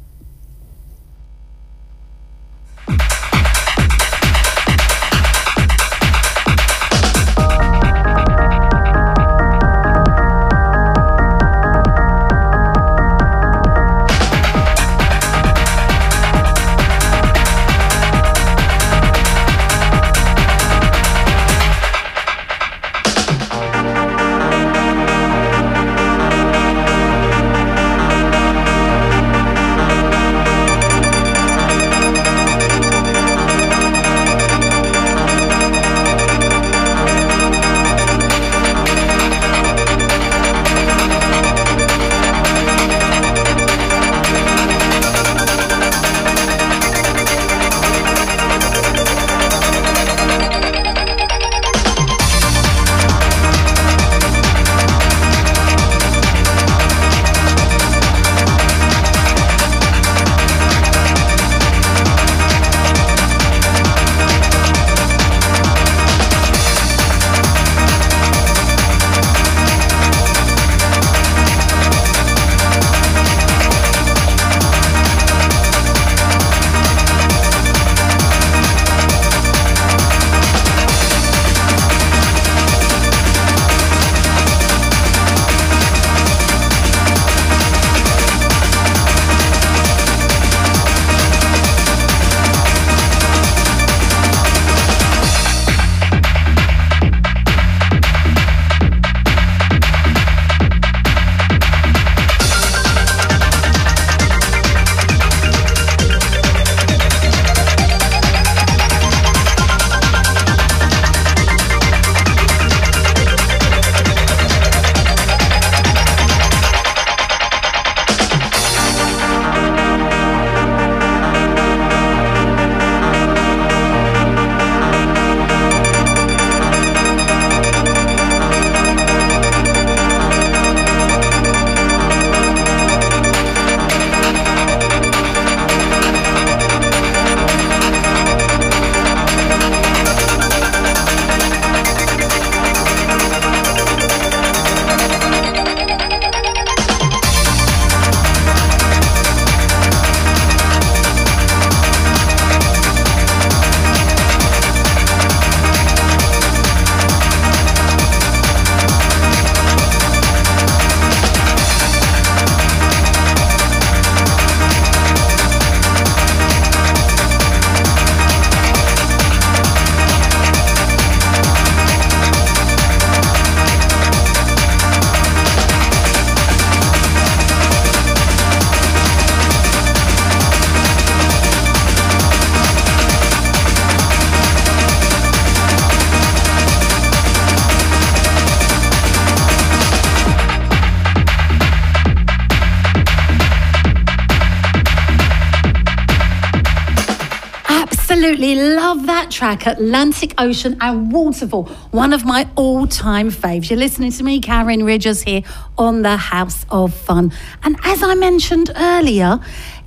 track, Atlantic Ocean and Waterfall, one of my all time faves. You're listening to me, Karin Ridgers, here on the House of Fun. And as I mentioned earlier,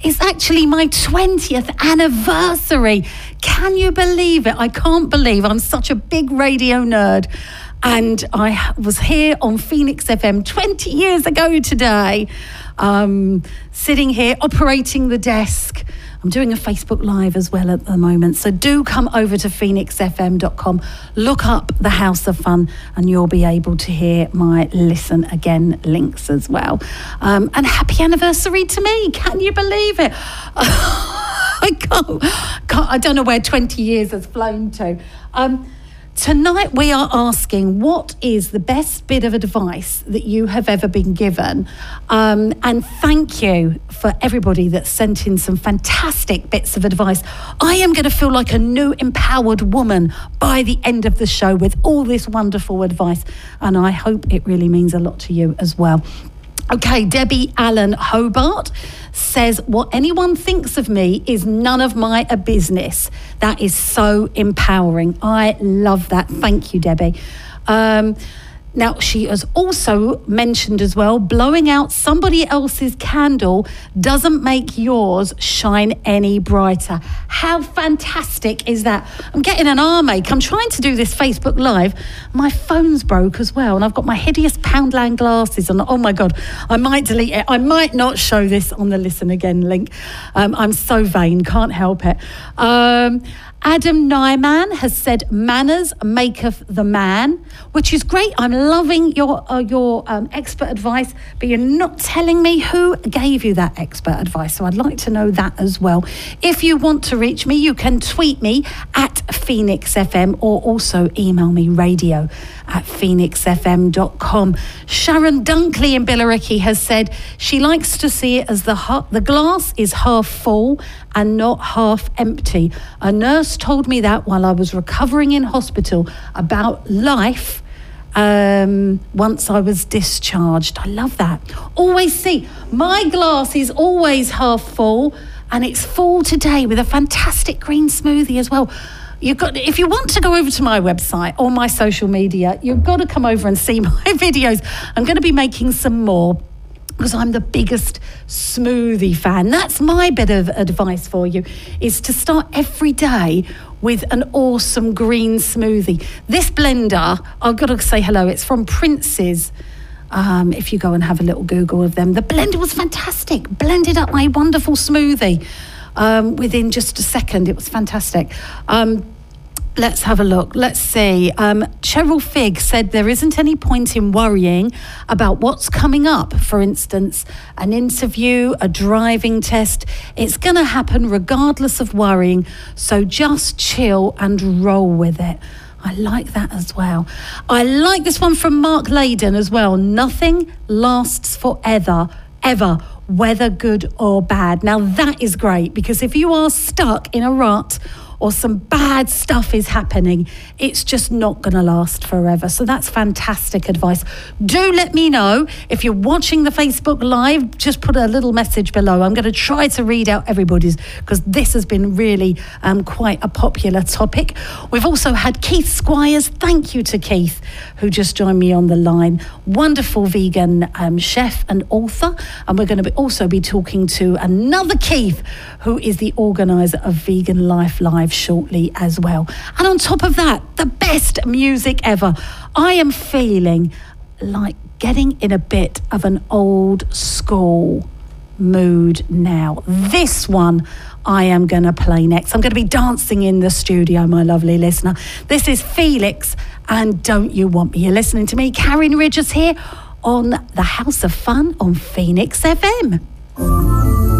it's actually my 20th anniversary. Can you believe it? I can't believe I'm such a big radio nerd. And I was here on Phoenix FM 20 years ago today, um, sitting here operating the desk I'm doing a Facebook Live as well at the moment. So do come over to phoenixfm.com, look up the House of Fun, and you'll be able to hear my listen again links as well. Um, and happy anniversary to me. Can you believe it? I can't, can't, I don't know where 20 years has flown to. Um, tonight we are asking what is the best bit of advice that you have ever been given? Um, and thank you for everybody that sent in some fantastic bits of advice. I am going to feel like a new empowered woman by the end of the show with all this wonderful advice. And I hope it really means a lot to you as well. Okay, Debbie Allen Hobart says, What anyone thinks of me is none of my business. That is so empowering. I love that. Thank you, Debbie. Um, now, she has also mentioned as well blowing out somebody else's candle doesn't make yours shine any brighter. How fantastic is that? I'm getting an arm ache. I'm trying to do this Facebook Live. My phone's broke as well, and I've got my hideous Poundland glasses on. Oh my God, I might delete it. I might not show this on the Listen Again link. Um, I'm so vain, can't help it. Um, Adam Nyman has said, "Manners maketh the man," which is great. I'm loving your uh, your um, expert advice, but you're not telling me who gave you that expert advice. So I'd like to know that as well. If you want to reach me, you can tweet me at Phoenix FM or also email me radio at phoenixfm.com. Sharon Dunkley in Billericay has said she likes to see it as the the glass is half full and not half empty. A nurse told me that while I was recovering in hospital about life um, once I was discharged. I love that. Always see, my glass is always half full, and it's full today with a fantastic green smoothie as well. You've got, if you want to go over to my website or my social media, you've got to come over and see my videos. I'm going to be making some more because I'm the biggest smoothie fan. That's my bit of advice for you is to start every day with an awesome green smoothie. This blender, I've got to say hello, it's from Prince's. Um, if you go and have a little Google of them, the blender was fantastic. Blended up my wonderful smoothie um, within just a second. It was fantastic. Um, Let's have a look. Let's see. Um, Cheryl Fig said there isn't any point in worrying about what's coming up. For instance, an interview, a driving test. It's going to happen regardless of worrying. So just chill and roll with it. I like that as well. I like this one from Mark Layden as well. Nothing lasts forever, ever, whether good or bad. Now, that is great because if you are stuck in a rut, or some bad stuff is happening, it's just not going to last forever. So that's fantastic advice. Do let me know if you're watching the Facebook Live, just put a little message below. I'm going to try to read out everybody's because this has been really um, quite a popular topic. We've also had Keith Squires. Thank you to Keith, who just joined me on the line. Wonderful vegan um, chef and author. And we're going to be also be talking to another Keith, who is the organizer of Vegan Life Live shortly as well. And on top of that, the best music ever. I am feeling like getting in a bit of an old school mood now. This one I am going to play next. I'm going to be dancing in the studio, my lovely listener. This is Felix and Don't You Want Me? You're listening to me, Karin Ridgers here on the House of Fun on Phoenix FM.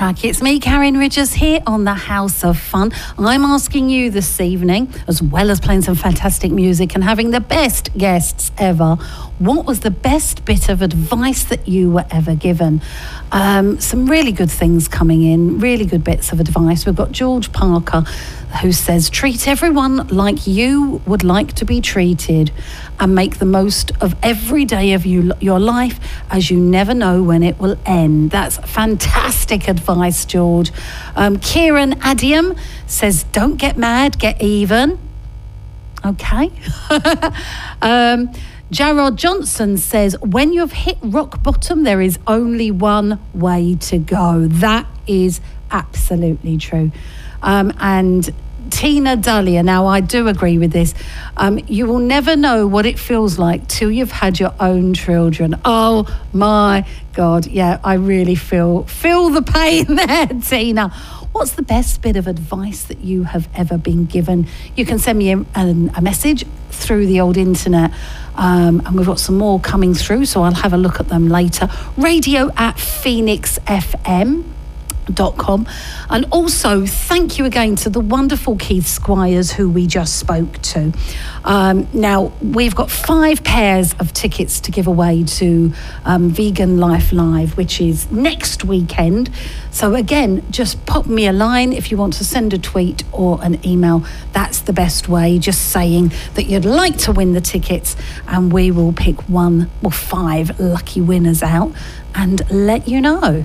Track. It's me, Karin Ridgers, here on the House of Fun. I'm asking you this evening, as well as playing some fantastic music and having the best guests ever, what was the best bit of advice that you were ever given? Um, some really good things coming in, really good bits of advice. We've got George Parker who says, Treat everyone like you would like to be treated and make the most of every day of you, your life as you never know when it will end. That's fantastic advice, George. Um, Kieran Adium says, Don't get mad, get even. Okay. um, Jarrod Johnson says, when you've hit rock bottom, there is only one way to go. That is absolutely true. Um, and Tina Dahlia, now I do agree with this. Um, you will never know what it feels like till you've had your own children. Oh my God. Yeah, I really feel feel the pain there, Tina. What's the best bit of advice that you have ever been given? You can send me a, a message through the old internet. Um, and we've got some more coming through, so I'll have a look at them later. Radio at Phoenix FM com. And also, thank you again to the wonderful Keith Squires who we just spoke to. Um, now, we've got five pairs of tickets to give away to um, Vegan Life Live, which is next weekend. So, again, just pop me a line if you want to send a tweet or an email. That's the best way, just saying that you'd like to win the tickets, and we will pick one or five lucky winners out and let you know.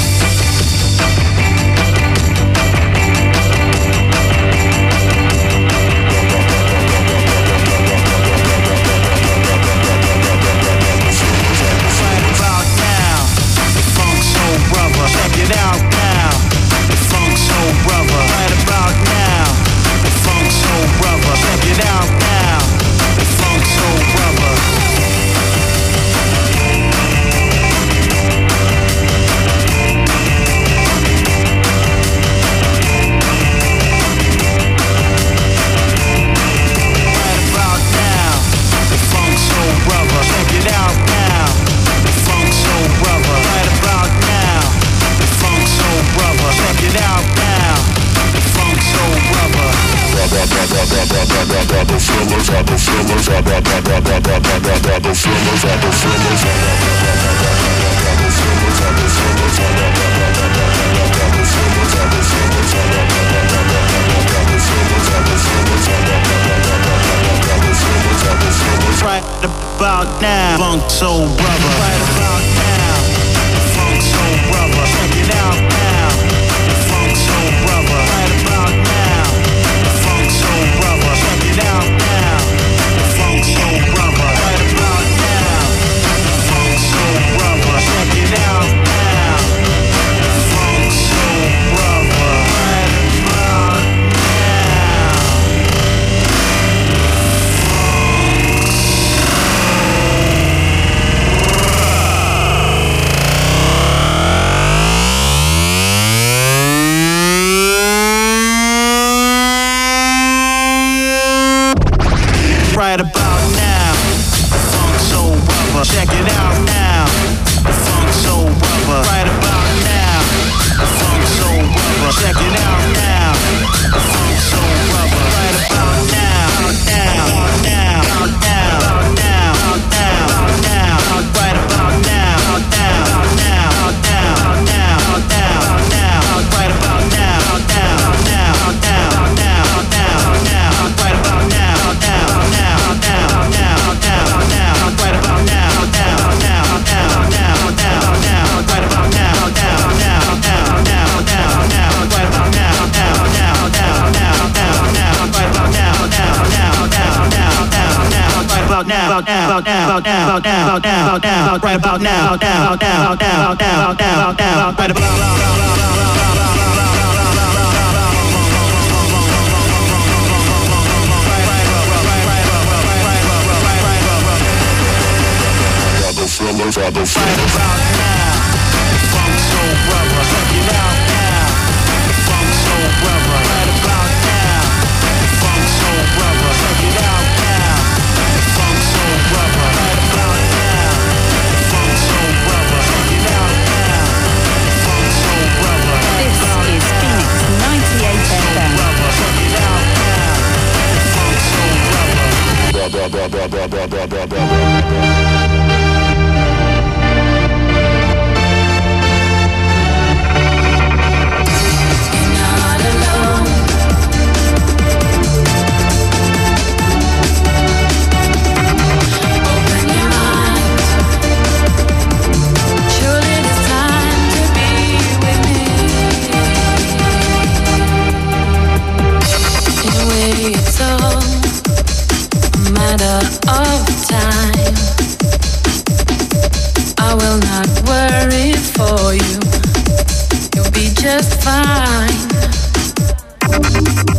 just fine.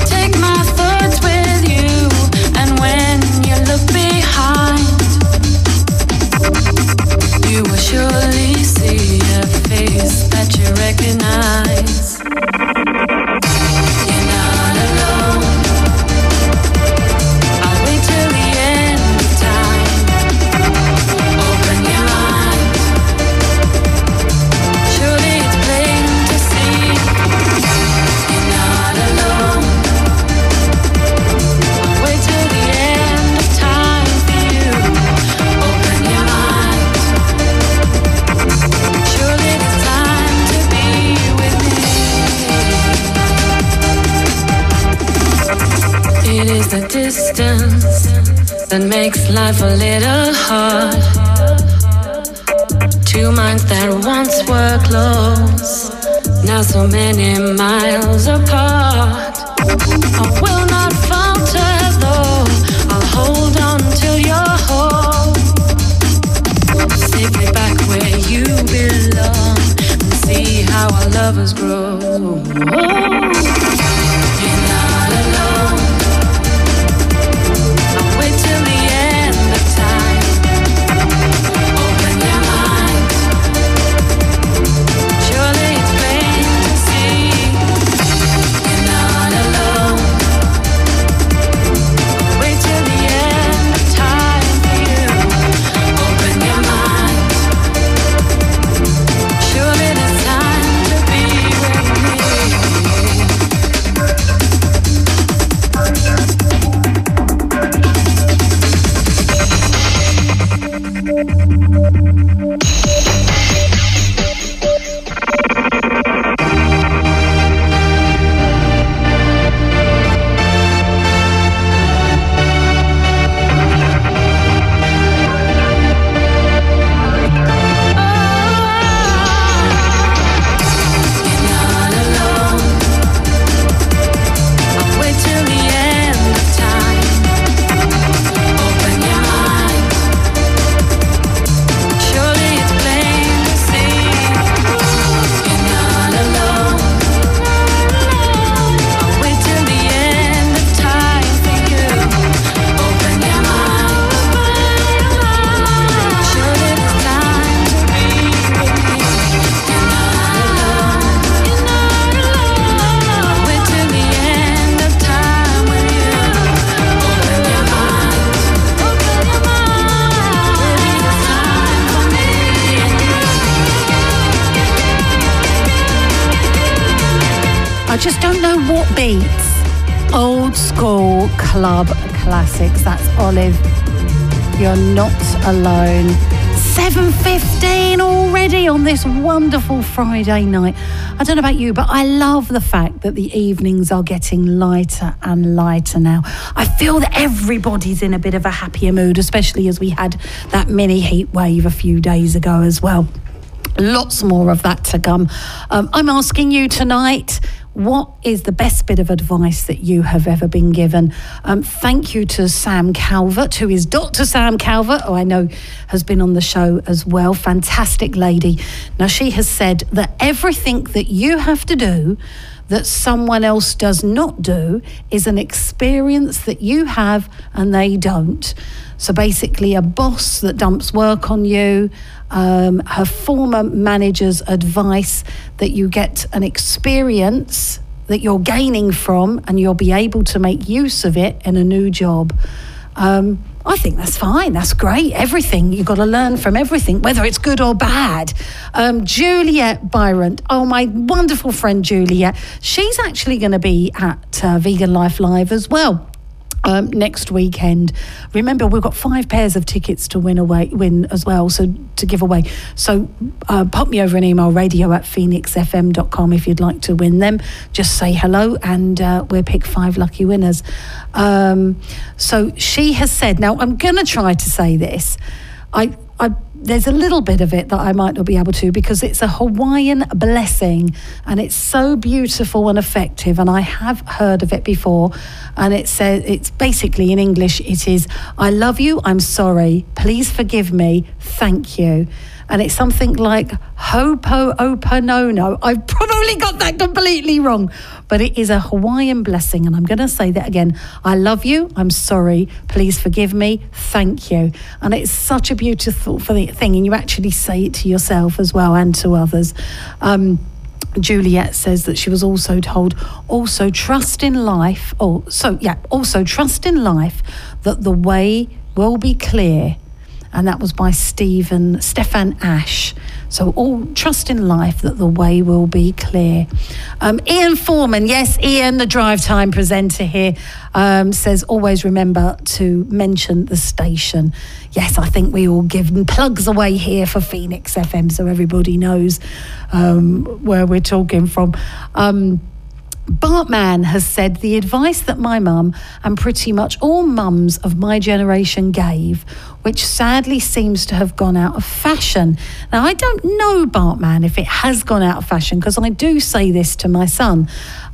Take my thoughts with you, and when you look behind, you will surely see a face that you recognize. the distance that makes life a little hard. Two minds that once were close, now so many miles apart. I will not falter though, I'll hold on till you're home. Take me back where you belong and see how our lovers grow. Club classics. That's Olive. You're not alone. 7.15 already on this wonderful Friday night. I don't know about you, but I love the fact that the evenings are getting lighter and lighter now. I feel that everybody's in a bit of a happier mood, especially as we had that mini heat wave a few days ago as well. Lots more of that to come. Um, I'm asking you tonight. What is the best bit of advice that you have ever been given? Um, thank you to Sam Calvert, who is Dr. Sam Calvert, who I know has been on the show as well. Fantastic lady. Now, she has said that everything that you have to do that someone else does not do is an experience that you have and they don't. So basically, a boss that dumps work on you, um, her former manager's advice that you get an experience that you're gaining from and you'll be able to make use of it in a new job. Um, I think that's fine. That's great. Everything. You've got to learn from everything, whether it's good or bad. Um, Juliet Byron. Oh, my wonderful friend Juliet. She's actually going to be at uh, Vegan Life Live as well. Um, next weekend. Remember, we've got five pairs of tickets to win away, win as well. So to give away. So uh, pop me over an email, radio at phoenixfm.com if you'd like to win them. Just say hello, and uh, we'll pick five lucky winners. Um, so she has said. Now I'm going to try to say this. I, I there's a little bit of it that I might not be able to because it's a Hawaiian blessing and it's so beautiful and effective. And I have heard of it before. And it says it's basically in English, it is I love you, I'm sorry, please forgive me, thank you. And it's something like Hopo Oponono. I've probably got that completely wrong, but it is a Hawaiian blessing. And I'm going to say that again. I love you. I'm sorry. Please forgive me. Thank you. And it's such a beautiful thing. And you actually say it to yourself as well and to others. Um, Juliet says that she was also told, also trust in life, or so, yeah, also trust in life that the way will be clear. And that was by Stephen, Stefan Ash. So all trust in life that the way will be clear. Um, Ian Foreman, yes, Ian, the drive time presenter here, um, says always remember to mention the station. Yes, I think we all give plugs away here for Phoenix FM so everybody knows um, where we're talking from. Um, Bartman has said the advice that my mum and pretty much all mums of my generation gave, which sadly seems to have gone out of fashion. Now, I don't know, Bartman, if it has gone out of fashion, because I do say this to my son.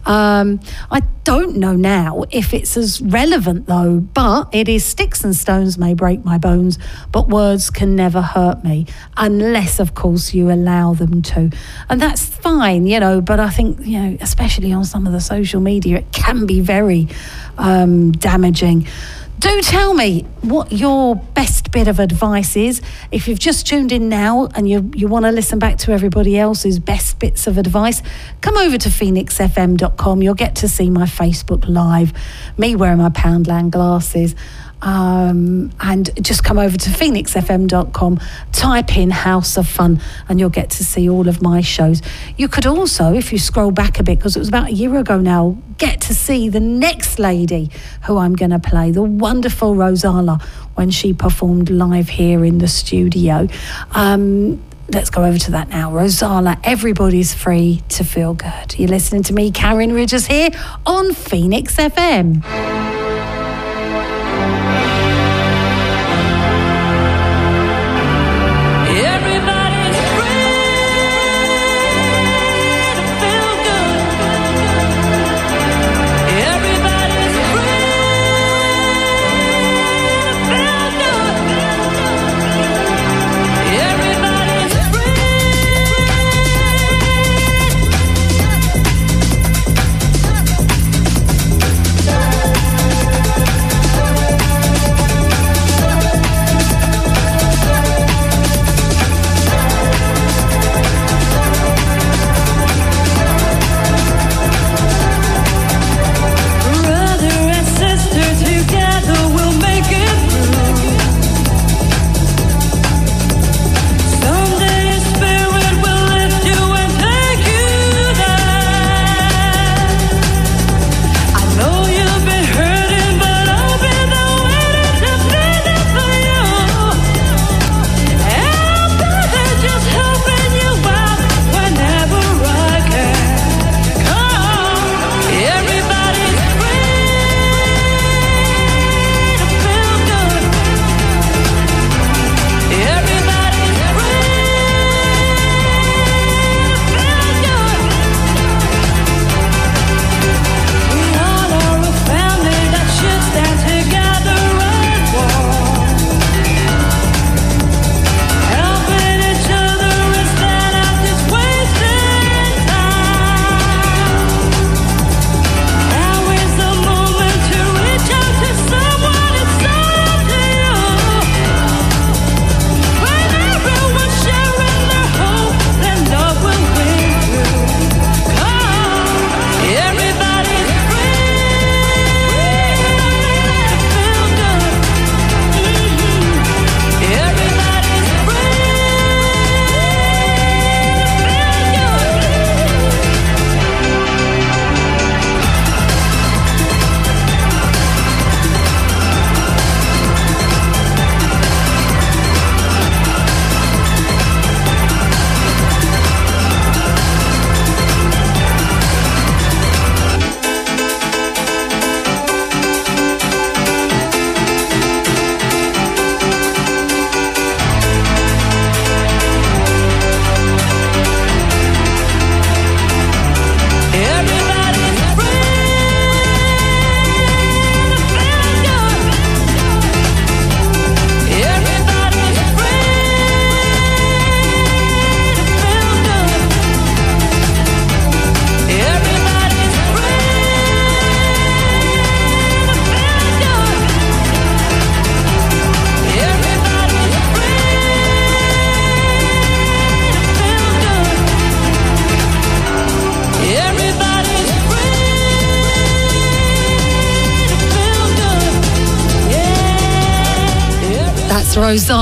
Um, I don't know now if it's as relevant though, but it is sticks and stones may break my bones, but words can never hurt me, unless, of course, you allow them to. And that's fine, you know, but I think, you know, especially on some of the social media, it can be very um, damaging. Do tell me what your best bit of advice is. If you've just tuned in now and you, you want to listen back to everybody else's best bits of advice, come over to phoenixfm.com. You'll get to see my Facebook Live, me wearing my Poundland glasses. Um, and just come over to phoenixfm.com, type in House of Fun, and you'll get to see all of my shows. You could also, if you scroll back a bit, because it was about a year ago now, get to see the next lady who I'm going to play, the wonderful Rosala, when she performed live here in the studio. Um, Let's go over to that now. Rosala, everybody's free to feel good. You're listening to me, Karin Ridgers, here on Phoenix FM.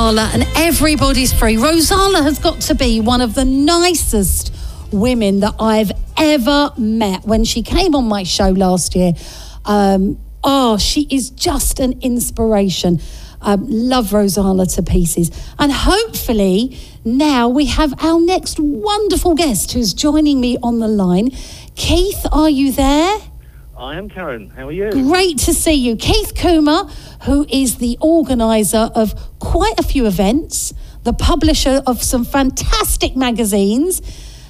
Rosala, and everybody's free. Rosala has got to be one of the nicest women that I've ever met. When she came on my show last year, um, oh, she is just an inspiration. Um, love Rosala to pieces. And hopefully, now we have our next wonderful guest who's joining me on the line. Keith, are you there? I am Karin. How are you? Great to see you. Keith Coomer, who is the organiser of quite a few events, the publisher of some fantastic magazines.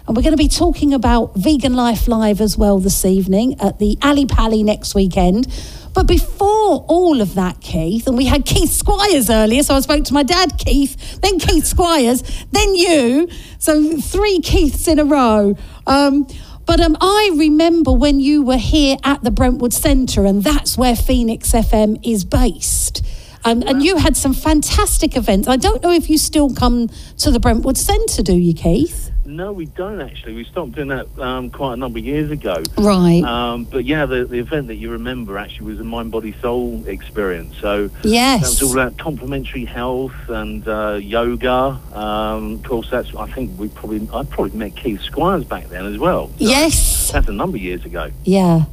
And we're going to be talking about Vegan Life Live as well this evening at the Ali Pally next weekend. But before all of that, Keith, and we had Keith Squires earlier, so I spoke to my dad, Keith, then Keith Squires, then you. So three Keiths in a row. Um, but um, I remember when you were here at the Brentwood Centre, and that's where Phoenix FM is based. Um, and you had some fantastic events. I don't know if you still come to the Brentwood Centre, do you, Keith? No, we don't actually. We stopped doing that um, quite a number of years ago. Right. Um, but yeah, the, the event that you remember actually was a mind, body, soul experience. So Yes. that was all about complementary health and uh, yoga. Um, of course, that's I think we probably I probably met Keith Squires back then as well. So Yes. that's a number of years ago. Yeah.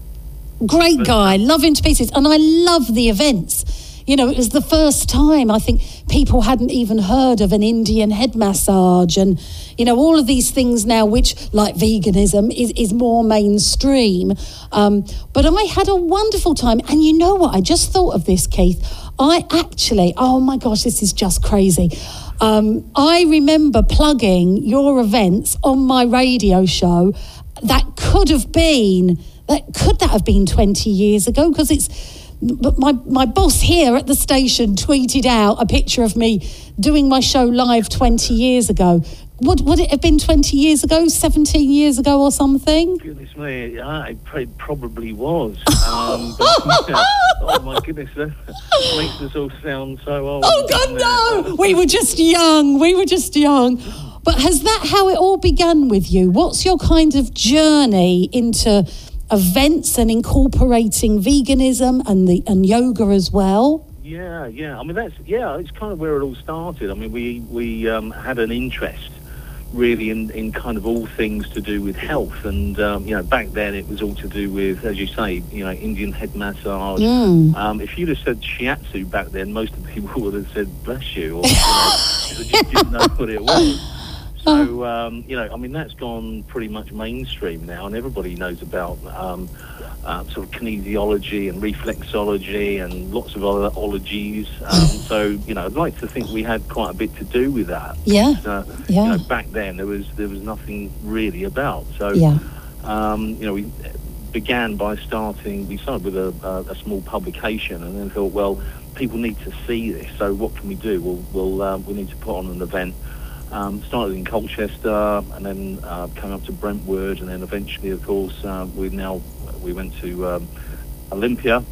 Great guy. Love him to pieces. And I love the events. You know, it was the first time I think people hadn't even heard of an Indian head massage and, you know, all of these things now, which, like veganism, is, is more mainstream. Um, but I had a wonderful time. And you know what? I just thought of this, Keith. I actually, oh my gosh, this is just crazy. Um, I remember plugging your events on my radio show that could have been that could that have been 20 years ago because it's but my, my boss here at the station tweeted out a picture of me doing my show live 20 years ago. Would, would it have been 20 years ago 17 years ago or something? Goodness me, yeah, it pr- probably was. Um, but, yeah, oh my goodness, that makes us all sound so old. oh god no! We were just young we were just young. But has that how it all begun with you? What's your kind of journey into events and incorporating veganism and the and yoga as well Yeah, yeah. I mean, that's yeah. It's kind of where it all started. I mean, we we um, had an interest really in, in kind of all things to do with health, and um, you know, back then it was all to do with, as you say, you know, Indian head massage. Mm. Um, if you'd have said shiatsu back then, most of the people would have said bless you, or you know, just didn't know what it was. So um, you know, I mean, that's gone pretty much mainstream now, and everybody knows about um, uh, sort of kinesiology and reflexology and lots of other ologies. Um, so you know, I'd like to think we had quite a bit to do with that. Yeah, Uh, yeah. You know, back then there was there was nothing really about. So yeah um, you know, we began by starting. We started with a, a, a small publication, and then thought, well, people need to see this. So what can we do? Well, we'll um, we need to put on an event. Um, started in Colchester, and then uh, came up to Brentwood, and then eventually, of course, uh, we now we went to um, Olympia,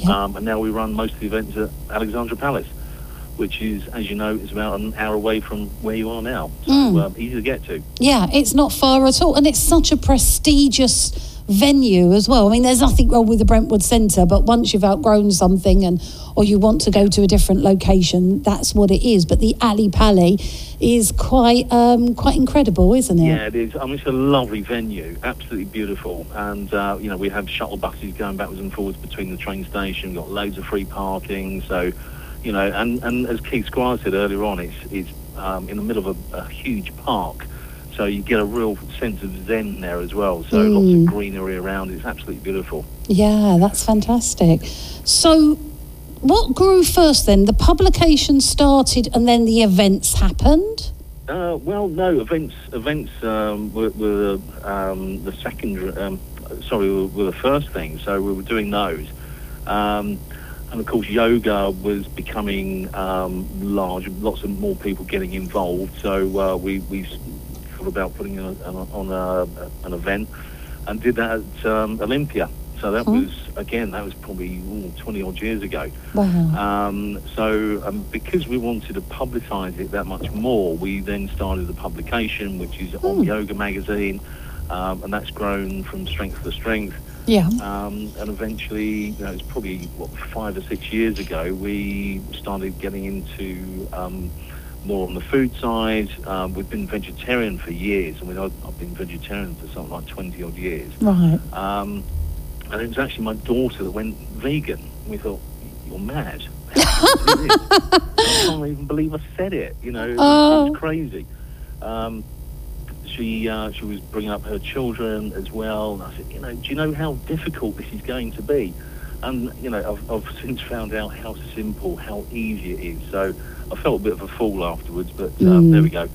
Yeah. um, and now we run most of the events at Alexandra Palace, which is, as you know, is about an hour away from where you are now. So Mm. um, easy to get to. Yeah, it's not far at all. And it's such a prestigious venue as well. I mean, there's nothing wrong with the Brentwood Centre, but once you've outgrown something and or you want to go to a different location, that's what it is. But the Ali Pali is quite um, quite incredible, isn't it? Yeah, it is. I mean, it's a lovely venue, absolutely beautiful. And, uh, you know, we have shuttle buses going backwards and forwards between the train station, got loads of free parking. So, you know, and, and as Keith Squire said earlier on, it's, it's um, in the middle of a, a huge park. So you get a real sense of zen there as well. So lots Mm. of greenery around. It's absolutely beautiful. Yeah, that's fantastic. So, what grew first then? The publication started and then the events happened? Uh, well, no, events events um, were, were um, the second, um, sorry, were, were the first thing. So we were doing those. Um, and of course, yoga was becoming um, large, lots of more people getting involved. So uh, we, we thought about putting on, a, on a, an event and did that at um, Olympia. So that Hmm. was, again, that was probably ooh, 20 odd years ago. Wow. Um, so um, because we wanted to publicise it that much more, we then started the publication, which is OM Hmm. Yoga Magazine, um, and that's grown from strength to strength. Yeah. Um, and eventually, you know, it's probably what five or six years ago, we started getting into um, more on the food side. Um, we've been vegetarian for years. I mean, I've, I've been vegetarian for something like 20 odd years. Right. Um, and it was actually my daughter that went vegan. We thought, you're mad. How did you do this? I can't even believe I said it. You know, Oh. it's crazy. Um, she uh, she was bringing up her children as well. And I said, you know, do you know how difficult this is going to be? And you know, I've, I've since found out how simple, how easy it is. So I felt a bit of a fool afterwards, but uh, Mm. there we go.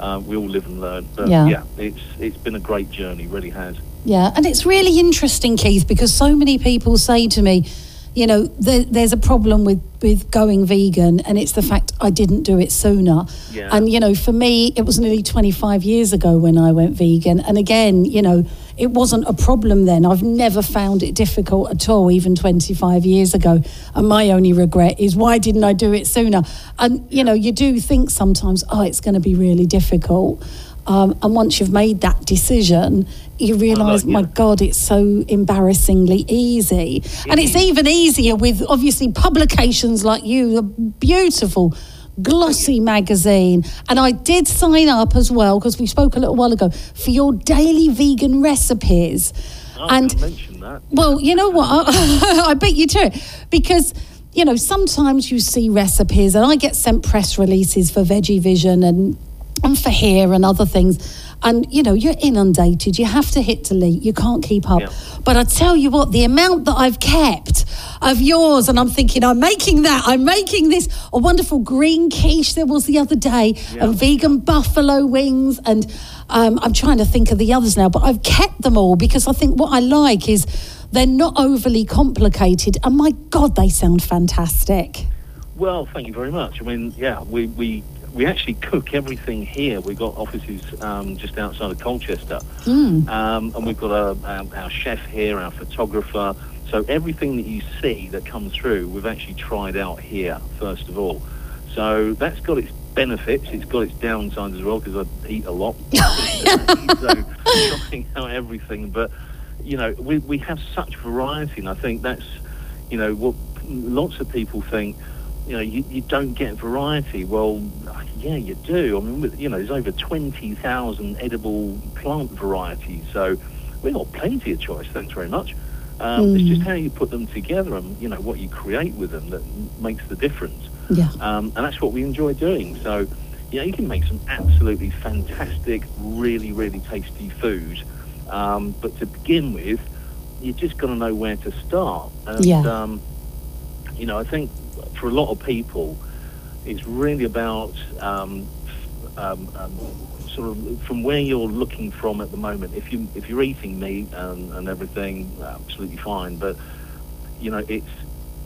Uh, we all live and learn. But Yeah. yeah, it's it's been a great journey, really has. Yeah, and it's really interesting, Keith, because so many people say to me, you know, there, there's a problem with, with going vegan, and it's the fact I didn't do it sooner. Yeah. And, you know, for me, it was nearly 25 years ago when I went vegan. And again, you know, it wasn't a problem then. I've never found it difficult at all, even 25 years ago. And my only regret is why didn't I do it sooner? And, you know, you do think sometimes, oh, it's going to be really difficult. Um, and once you've made that decision, you realise, yeah. my God, it's so embarrassingly easy. and it's even easier with obviously publications like you, the beautiful, glossy magazine. And I did sign up as well, because we spoke a little while ago, for your daily vegan recipes. I and mention that. well, you know what? I, I beat you to it because. You know, sometimes you see recipes, and I get sent press releases for Veggie Vision and and for here and other things. And you know, you're inundated. You have to hit delete. You can't keep up. Yeah. But I tell you what, the amount that I've kept of yours, and I'm thinking, I'm making that. I'm making this a wonderful green quiche there was the other day, and vegan buffalo wings, and um, I'm trying to think of the others now. But I've kept them all because I think what I like is they're not overly complicated, and my God, they sound fantastic. Well, thank you very much. I mean, yeah, we, we, we actually cook everything here. We've got offices um, just outside of Colchester. Um, and we've got a, um, our chef here, our photographer. So everything that you see that comes through, we've actually tried out here, first of all. So that's got its benefits. It's got its downsides as well, because I eat a lot. so trying out everything. But, you know, we, we have such variety, and I think that's, you know, what lots of people think, you know, you, you don't get variety. Well, yeah, you do. I mean, you know, there's over 20,000 edible plant varieties, so we've got plenty of choice, thanks very much. Um, It's just how you put them together and, you know, what you create with them that makes the difference. Yeah. Um, and that's what we enjoy doing. So, you know, you can make some absolutely fantastic, really, really tasty food. Um, but to begin with, you just got to know where to start. And, Yeah. um, you know, I think for a lot of people, it's really about um, um, um, sort of from where you're looking from at the moment. If you if you're eating meat and, and everything, absolutely fine. But you know, it's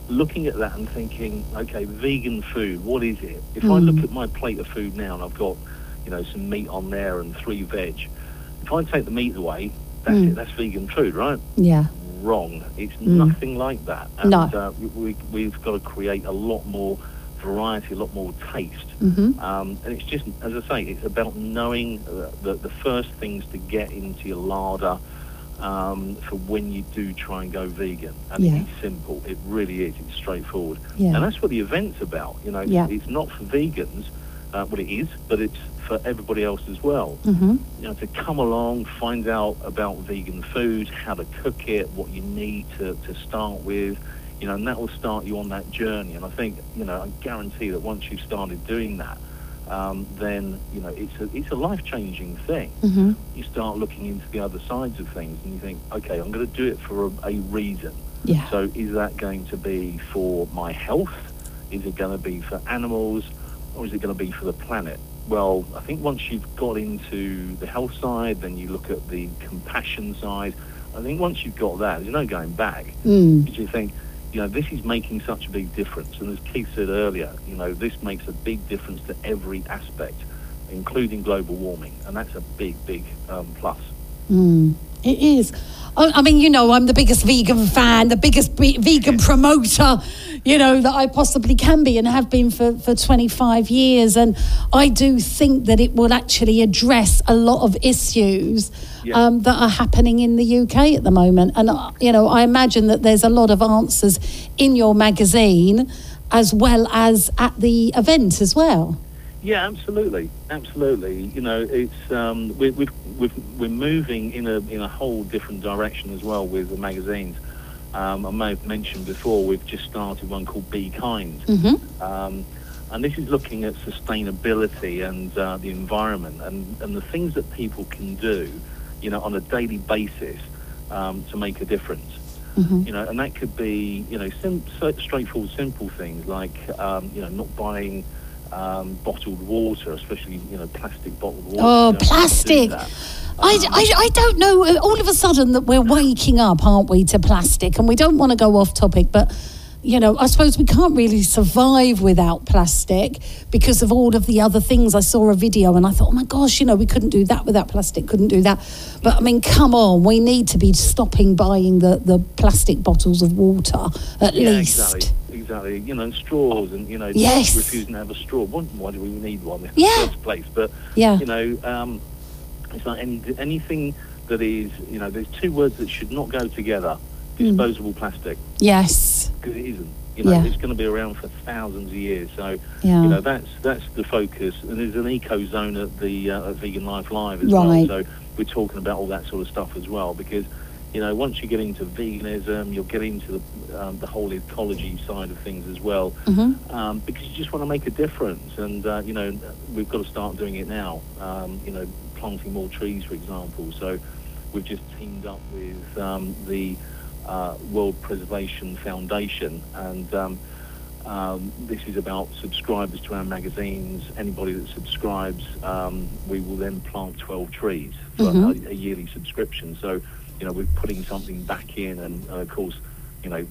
looking at that and thinking, okay, vegan food, what is it? If I look at my plate of food now and I've got, you know, some meat on there and three veg, if I take the meat away, that's it. That's vegan food, right? Yeah. Wrong. It's nothing like that. And No. uh, we, we, we've got to create a lot more variety, a lot more taste. Mhm. Um, and it's just, as I say, it's about knowing uh, the, the first things to get into your larder um, for when you do try and go vegan. And Yeah. it's simple. It really is. It's straightforward. Yeah. And that's what the event's about. You know, Yeah. it's not for vegans. Uh, well, it is, but it's for everybody else as well Mm-hmm. you know, to come along, find out about vegan food, how to cook it, what you need to, to start with, you know, and that will start you on that journey. And I think, you know, I guarantee that once you've started doing that, um, then, you know, it's a, it's a life-changing thing. Mm-hmm. You start looking into the other sides of things and you think, okay, I'm going to do it for a, a reason. Yeah. So is that going to be for my health? Is it going to be for animals? Or is it going to be for the planet? Well, I think once you've got into the health side, then you look at the compassion side. I think once you've got that, there's no going back. Mm. Because you think, you know, this is making such a big difference. And as Keith said earlier, you know, this makes a big difference to every aspect, including global warming. And that's a big, big um, plus. Mm, it is. I, I mean, you know, I'm the biggest vegan fan, the biggest be- vegan promoter, you know, that I possibly can be and have been for, for 25 years. And I do think that it will actually address a lot of issues Yeah. um, that are happening in the UK at the moment. And, uh, you know, I imagine that there's a lot of answers in your magazine as well as at the event as well. Yeah, absolutely, absolutely. You know, it's um, we, we've, we've, we're moving in a in a whole different direction as well with the magazines. Um, I may have mentioned before we've just started one called Be Kind, Mm-hmm. um, and this is looking at sustainability and uh, the environment and, and the things that people can do, you know, on a daily basis um, to make a difference. Mm-hmm. You know, and that could be, you know, sim- straightforward, simple things like, um, you know, not buying um, bottled water, especially, you know, plastic bottled water. Oh, You don't have to do plastic. I, I, I don't know. All of a sudden, that we're waking up, aren't we, to plastic? And we don't want to go off topic, but you know, I suppose we can't really survive without plastic because of all of the other things. I saw a video and I thought, oh my gosh, you know, we couldn't do that without plastic, couldn't do that. But I mean, come on, we need to be stopping buying the, the plastic bottles of water at Yeah, least. exactly, exactly. You know, and straws and, you know, Yes. refusing to have a straw. Why, why do we need one in Yeah. the first place? But, Yeah. you know, um, it's like any, anything that is, you know, there's two words that should not go together. Hmm. Disposable plastic. Yes. because it isn't. You know, Yeah. it's going to be around for thousands of years. So, Yeah. you know, that's that's the focus. And there's an eco zone at the uh, at Vegan Life Live as Right. well. So we're talking about all that sort of stuff as well because. You know, once you get into veganism, you'll get into the, um, the whole ecology side of things as well, Mm-hmm. um, because you just want to make a difference. And uh, you know, we've got to start doing it now. Um, you know, planting more trees, for example. So we've just teamed up with um, the uh, World Preservation Foundation, and um, um, this is about subscribers to our magazines. Anybody that subscribes, um, we will then plant 12 trees for Mhm. a, a yearly subscription. So, you know, we're putting something back in, and, and of course, you know,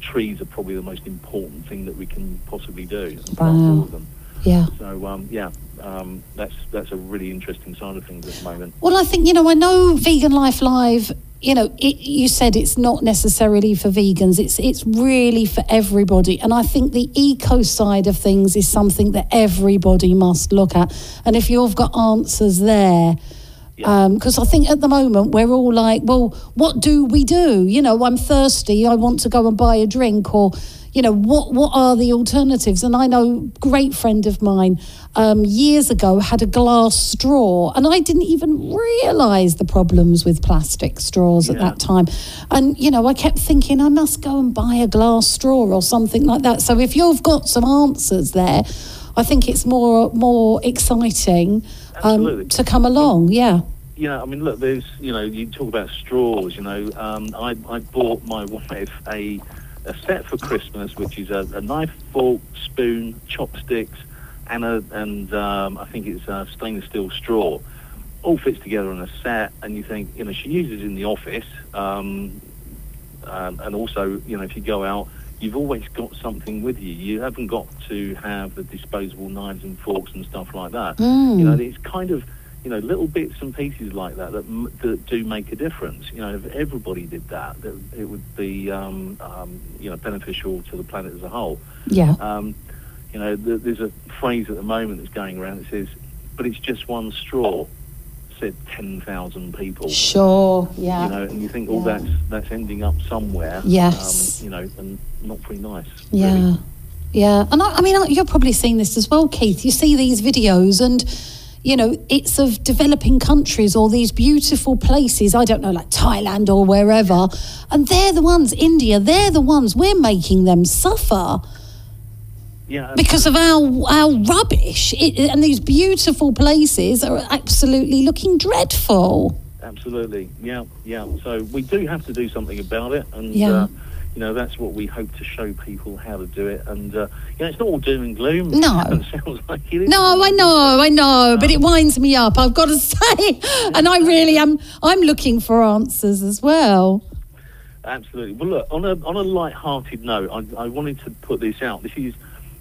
trees are probably the most important thing that we can possibly do. Wow. all of them. Yeah. So, um, yeah, um, that's that's a really interesting side of things at the moment. Well, I think, you know, I know Vegan Life Live, you know, it, you said it's not necessarily for vegans, it's, it's really for everybody. And I think the eco side of things is something that everybody must look at. And if you've got answers there, Yeah. Um, because I think at the moment we're all like, well, what do we do? You know, I'm thirsty, I want to go and buy a drink, or, you know, what, what are the alternatives? And I know a great friend of mine um, years ago had a glass straw, and I didn't even realise the problems with plastic straws at that time. And, you know, I kept thinking I must go and buy a glass straw or something like that. So if you've got some answers there, I think it's more more exciting um, to come along. Yeah. know, I mean, look, there's, you know, you talk about straws, you know, um, I, I bought my wife a, a set for Christmas, which is a, a knife, fork, spoon, chopsticks, and a, and um, I think it's a stainless steel straw. All fits together in a set, and you think, you know, she uses it in the office, um, um, and also, you know, if you go out, you've always got something with you. You haven't got to have the disposable knives and forks and stuff like that. Mm. You know, it's kind of, you know, little bits and pieces like that that, that do make a difference. You know, if everybody did that, that it would be, um, um, you know, beneficial to the planet as a whole. Yeah. Um, you know, th- there's a phrase at the moment that's going around that says, "But it's just one straw," said ten thousand people. Sure. Yeah. You know, and you think, oh, Yeah. that's that's ending up somewhere. Yes. Um, you know, and not very nice. Yeah. really. Yeah. And I, I mean, you're probably seeing this as well, Keith. You see these videos and, you know, it's of developing countries or these beautiful places, I don't know, like Thailand or wherever. And they're the ones, India, they're the ones, we're making them suffer Yeah. because of our, our rubbish. It, and these beautiful places are absolutely looking dreadful. Absolutely, yeah, yeah. So we do have to do something about it, and Yeah. uh, you know that's what we hope to show people how to do it. And uh, you know, it's not all doom and gloom. No. it sounds like it is. No, I know, I know, but it winds me up. I've got to say, and I really am. I'm looking for answers as well. Absolutely. Well, look on a on a light-hearted note, I, I wanted to put this out. This is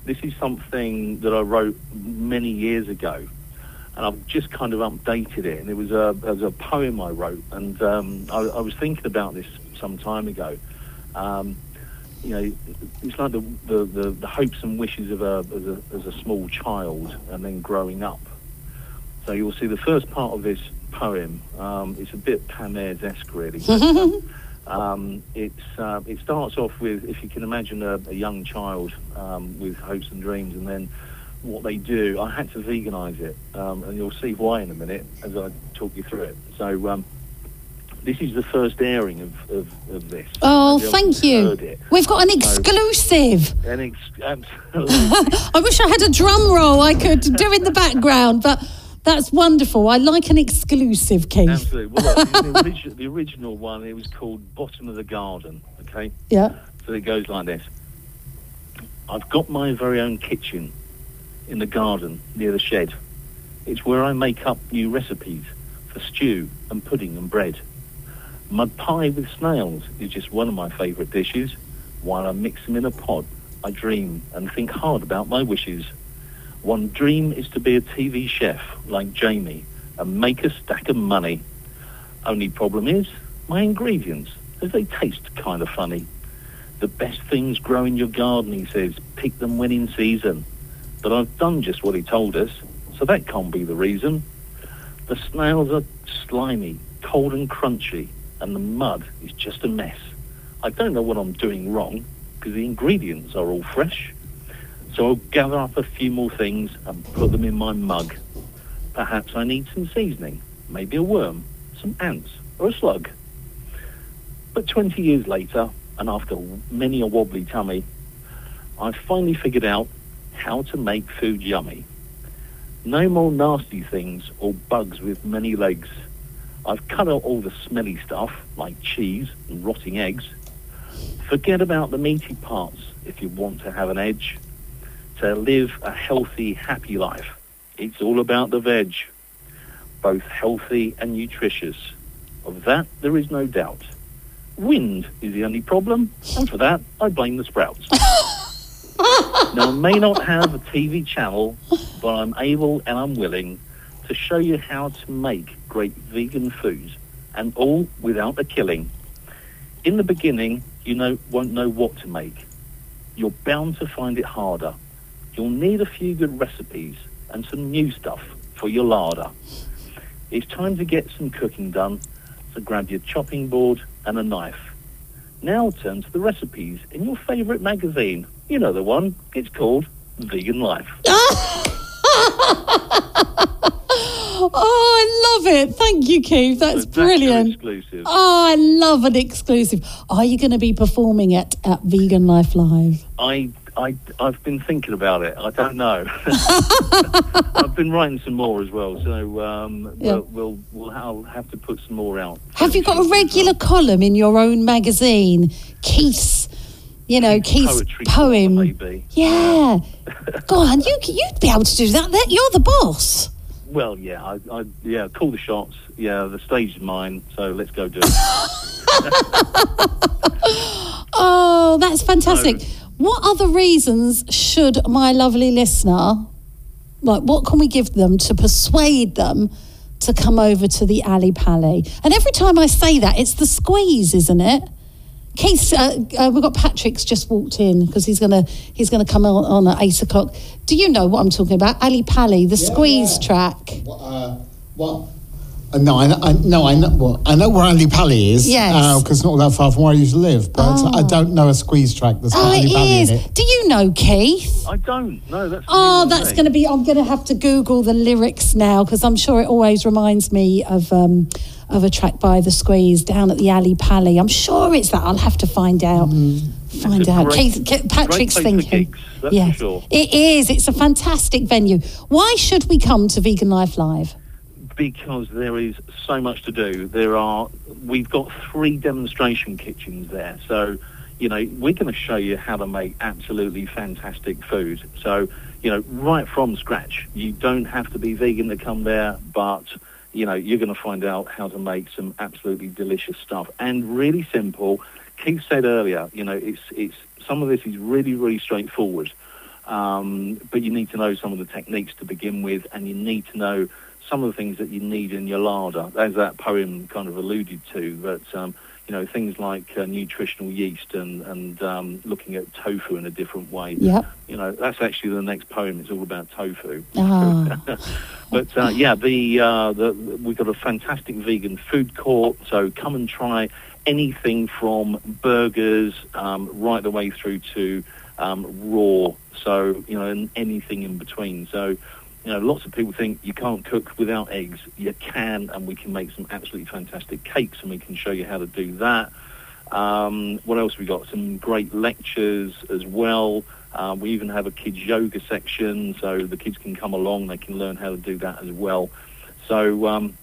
this is something that I wrote many years ago, and I've just kind of updated it. And it was a, it was a poem I wrote, and um, I, I was thinking about this some time ago. Um, you know, it's like the, the, the, the hopes and wishes of a as, a as a small child, and then growing up. So you'll see the first part of this poem. Um, it's a bit Pam Ayres-esque, really. Um, it's, uh, it starts off with, if you can imagine a, a young child um, with hopes and dreams, and then what they do. I had to veganise it, um, and you'll see why in a minute as I talk you through it. So um, this is the first airing of, of, of this. Oh, thank you. We've got an So- exclusive. An ex- absolutely. I wish I had a drum roll I could do in the background, but that's wonderful. I like an exclusive, Keith. Absolutely. Well, look, the, origi- the original one, it was called Bottom of the Garden. Okay, Yeah. so it goes like this: I've got my very own kitchen in the garden near the shed. It's where I make up new recipes for stew and pudding and bread. Mud pie with snails is just one of my favourite dishes. While I mix them in a pot, I dream and think hard about my wishes. One dream is to be a TV chef like Jamie and make a stack of money. Only problem is my ingredients, as they taste kind of funny. The best things grow in your garden, he says. Pick them when in season. But I've done just what he told us, so that can't be the reason. The snails are slimy, cold and crunchy, and the mud is just a mm. mess. I don't know what I'm doing wrong, because the ingredients are all fresh. So I'll gather up a few more things and put them in my mug. Perhaps I need some seasoning, maybe a worm, some ants, or a slug. But 20 years later, and after many a wobbly tummy, I finally figured out how to make food yummy. No more nasty things or bugs with many legs. I've cut out all the smelly stuff, like cheese and rotting eggs. Forget about the meaty parts if you want to have an edge. To live a healthy, happy life, it's all about the veg. Both healthy and nutritious. Of that, there is no doubt. Wind is the only problem, and for that, I blame the sprouts. now, I may not have a TV channel, but I'm able and I'm willing to show you how to make great vegan foods, and all without the killing. In the beginning, you know, won't know what to make. You're bound to find it harder. You'll need a few good recipes and some new stuff for your larder. It's time to get some cooking done, so grab your chopping board and a knife. Now turn to the recipes in your favourite magazine. You know the one. It's called Vegan Life. Oh, I love it. Thank you, Keith. That's So brilliant. exclusive. Oh, I love an exclusive. Are you going to be performing it at Vegan Life Live? I, I, I've been thinking about it. I don't know. I've been writing some more as well, so um, Yeah. we'll, we'll, we'll I'll have to put some more out. Have you got a regular well. column in your own magazine? Keith's, you know, Keith's Poetry poem. maybe. Yeah. Go on, you, you'd be able to do. That- You're the boss. Well, yeah, I, I, yeah, call the shots. Yeah, the stage is mine, so let's go do it. Oh, that's fantastic. No. What other reasons should my lovely listener, like, what can we give them to persuade them to come over to the Ali Pally? And every time I say that, it's the squeeze, isn't it? Keith, uh, uh, we've got Patrick's just walked in because he's gonna he's gonna come on, on at eight o'clock. Do you know what I'm talking about? Ali Pally, the squeeze track. What? Uh, what? Uh, no, I, know- I no, I know. Well, I know where Ali Pally is. Yes. because it's not that far from where I used to live. But I don't know a squeeze track that's got Oh, Ali Pally it in it. Do you know Keith? I don't. No, that's. Oh, that's going to be. I'm going to have to Google the lyrics now because I'm sure it always reminds me of um, of a track by the Squeeze down at the Ali Pally. I'm sure it's that. I'll have to find out. Mm. Find out. great- Keith, Ke- Patrick's place for thinking. gigs, that's for sure. it is. It's a fantastic venue. Why should we come to Vegan Life Live? because there is so much to do. There are we've got three demonstration kitchens there, so you know we're going to show you how to make absolutely fantastic food. So you know right from scratch. You don't have to be vegan to come there, but you know you're going to find out how to make some absolutely delicious stuff and really simple. Keith said earlier, you know it's it's some of this is really really straightforward. Um, but you need to know some of the techniques to begin with, and you need to know some of the things that you need in your larder, as that poem kind of alluded to, that um, you know things like uh, nutritional yeast and and um, looking at tofu in a different way. Yep. You know, that's actually the next poem. It's all about tofu. Ah. but uh, yeah, the, uh, the we've got a fantastic vegan food court. So come and try anything from burgers um, right the way through to um, raw. So you know, and anything in between. So. You know, lots of people think you can't cook without eggs. You can, and we can make some absolutely fantastic cakes, and we can show you how to do that. Um, what else we got? Some great lectures as well. Uh, we even have a kids yoga section, so the kids can come along. They can learn how to do that as well. So um,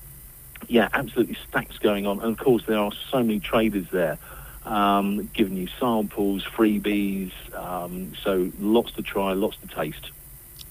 yeah, absolutely stacks going on. And of course, there are so many traders there, um, giving you samples, freebies. Um, so lots to try, lots to taste.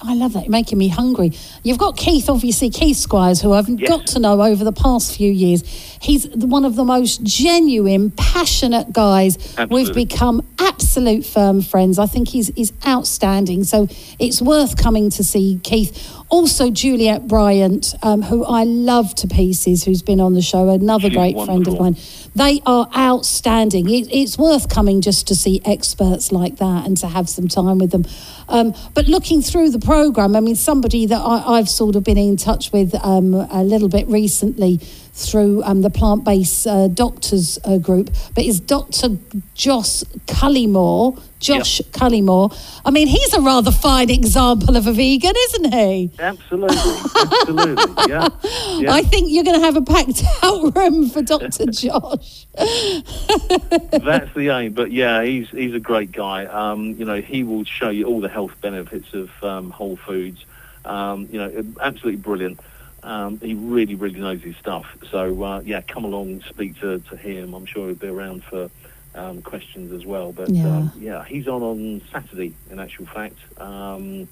I love that. You're making me hungry. You've got Keith, obviously, Keith Squires, who I've Yes. got to know over the past few years. He's one of the most genuine, passionate guys. We've become absolute firm friends. I think he's, he's outstanding. So it's worth coming to see Keith. Also, Juliette Bryant, um, who I love to pieces, who's been on the show, another She's great friend of mine. They are outstanding. It, it's worth coming just to see experts like that and to have some time with them. Um, but looking through the program, I mean, somebody that I, I've sort of been in touch with um, a little bit recently through um, the plant based uh, doctors uh, group, but is Dr. Josh Cullymore. Josh Cullymore. I mean, he's a rather fine example of a vegan, isn't he? Absolutely, absolutely, yeah. yeah. I think you're going to have a packed out room for Dr. Josh. That's the aim. But yeah, he's he's a great guy. Um, you know, he will show you all the health benefits of um, whole foods. Um, you know, absolutely brilliant. Um, he really, really knows his stuff. So uh, yeah, come along, and speak to, to him. I'm sure he'll be around for um, questions as well. But Yeah. um, yeah, he's on on Saturday. In actual fact, um,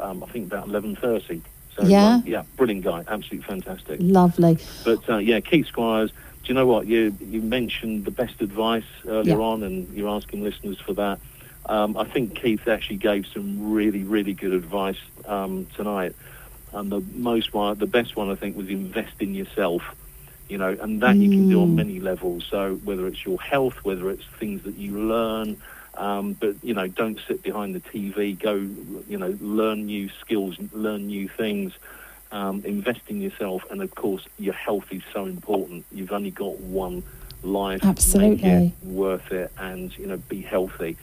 um, I think about 11:30. So Yeah. uh, yeah, brilliant guy, absolutely fantastic. Lovely. But uh, yeah, Keith Squires. Do you know what you you mentioned the best advice earlier Yeah. on, and you're asking listeners for that. Um, I think Keith actually gave some really really good advice um, tonight, and the most one, the best one I think was invest in yourself. You know, and that you can do on Mm. many levels. So whether it's your health, whether it's things that you learn, um, but you know, don't sit behind the TV. Go, you know, learn new skills, learn new things um, invest in yourself, and of course, your health is so important. You've only got one life. Absolutely. It worth it, and you know, be healthy.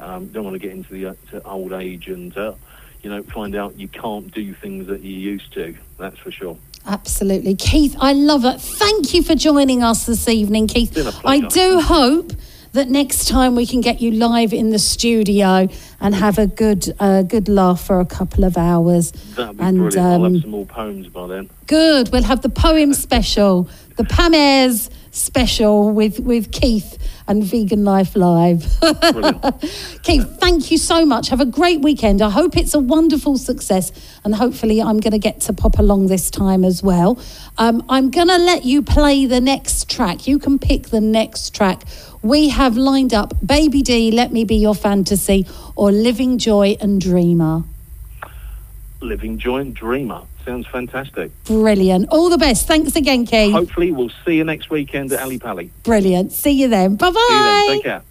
Um, don't want to get into the uh, to old age and uh, you know find out you can't do things that you used to. That's for sure. Absolutely. Keith, I love it. Thank you for joining us this evening, Keith. I do hope that next time we can get you live in the studio and have a good uh, good laugh for a couple of hours. That'd be and brilliant. I'll um, have some more poems by then. good. We'll have the poem special, the Pam Ayres special with, with Keith and Vegan Life Live. Keith, thank you so much. Have a great weekend. I hope it's a wonderful success, and hopefully, I'm going to get to pop along this time as well. Um, I'm going to let you play the next track. You can pick the next track. We have lined up Baby D, Let Me Be Your Fantasy, or Living Joy and Dreamer. Living Joy and Dreamer sounds fantastic. Brilliant. All the best. Thanks again, Keith. Hopefully, we'll see you next weekend at Ali Pally. Brilliant. See you then. Bye See you then. bye. Take care.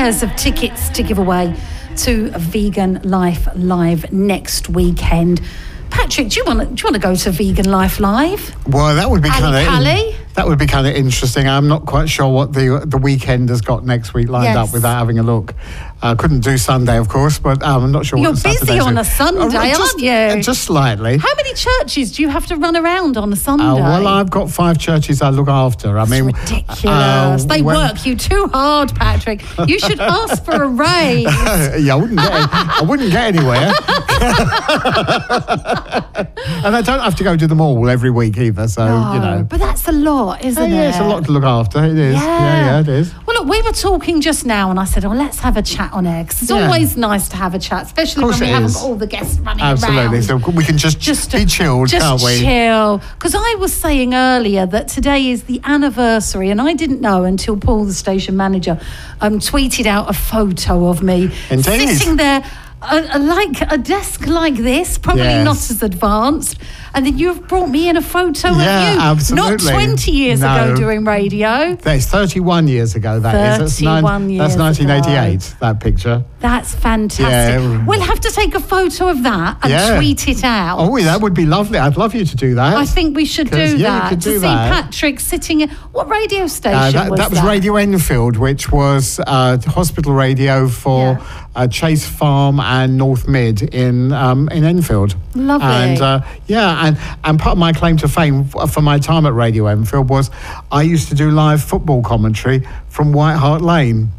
Pairs of tickets to give away to Vegan Life Live next weekend. Patrick, do you want to, do you want to go to Vegan Life Live? Well, that would be kind of that would be kind of interesting. I'm not quite sure what the the weekend has got next week lined Yes. up without having a look. I couldn't do Sunday, of course, but um, I'm not sure. You're busy on a Sunday, Uh, just, aren't you? uh, Just slightly. How many churches do you have to run around on a Sunday? Uh, well, I've got five churches I look after. I mean, ridiculous. uh, they when- work you too hard, Patrick. You should ask for a raise. yeah, I wouldn't get. I wouldn't get anywhere. and I don't have to go to them all every week either. So No, you know, but that's a lot, isn't Uh, it? yeah, it's a lot to look after. It is. Yeah, yeah, it is. Well, look, we were talking just now, and I said, "Oh, let's have a chat on air 'cause it's Yeah. always nice to have a chat, especially when we haven't got all the guests running Absolutely. around." So we can just, just be chilled, just can't we? chill. Because I was saying earlier that today is the anniversary, and I didn't know until Paul, the station manager, um, tweeted out a photo of me Indeed. sitting there. Like a desk like this, probably Yes. not as advanced, and then you've brought me in a photo Yeah, of you, not twenty years ago doing radio. That's 31 years ago, That is. That's, 31 years that's 1988, that picture. That's fantastic. Yeah. We'll have to take a photo of that and Yeah. tweet it out. Oh, that would be lovely. I'd love you to do that. I think we should do yeah, that could to do see. Patrick sitting in what radio station Uh, that, was that was Radio Enfield, which was uh, hospital radio for uh, Chase Farm and North Mid in um, in Enfield. Lovely. And uh, yeah, and, and part of my claim to fame for my time at Radio Enfield was I used to do live football commentary from White Hart Lane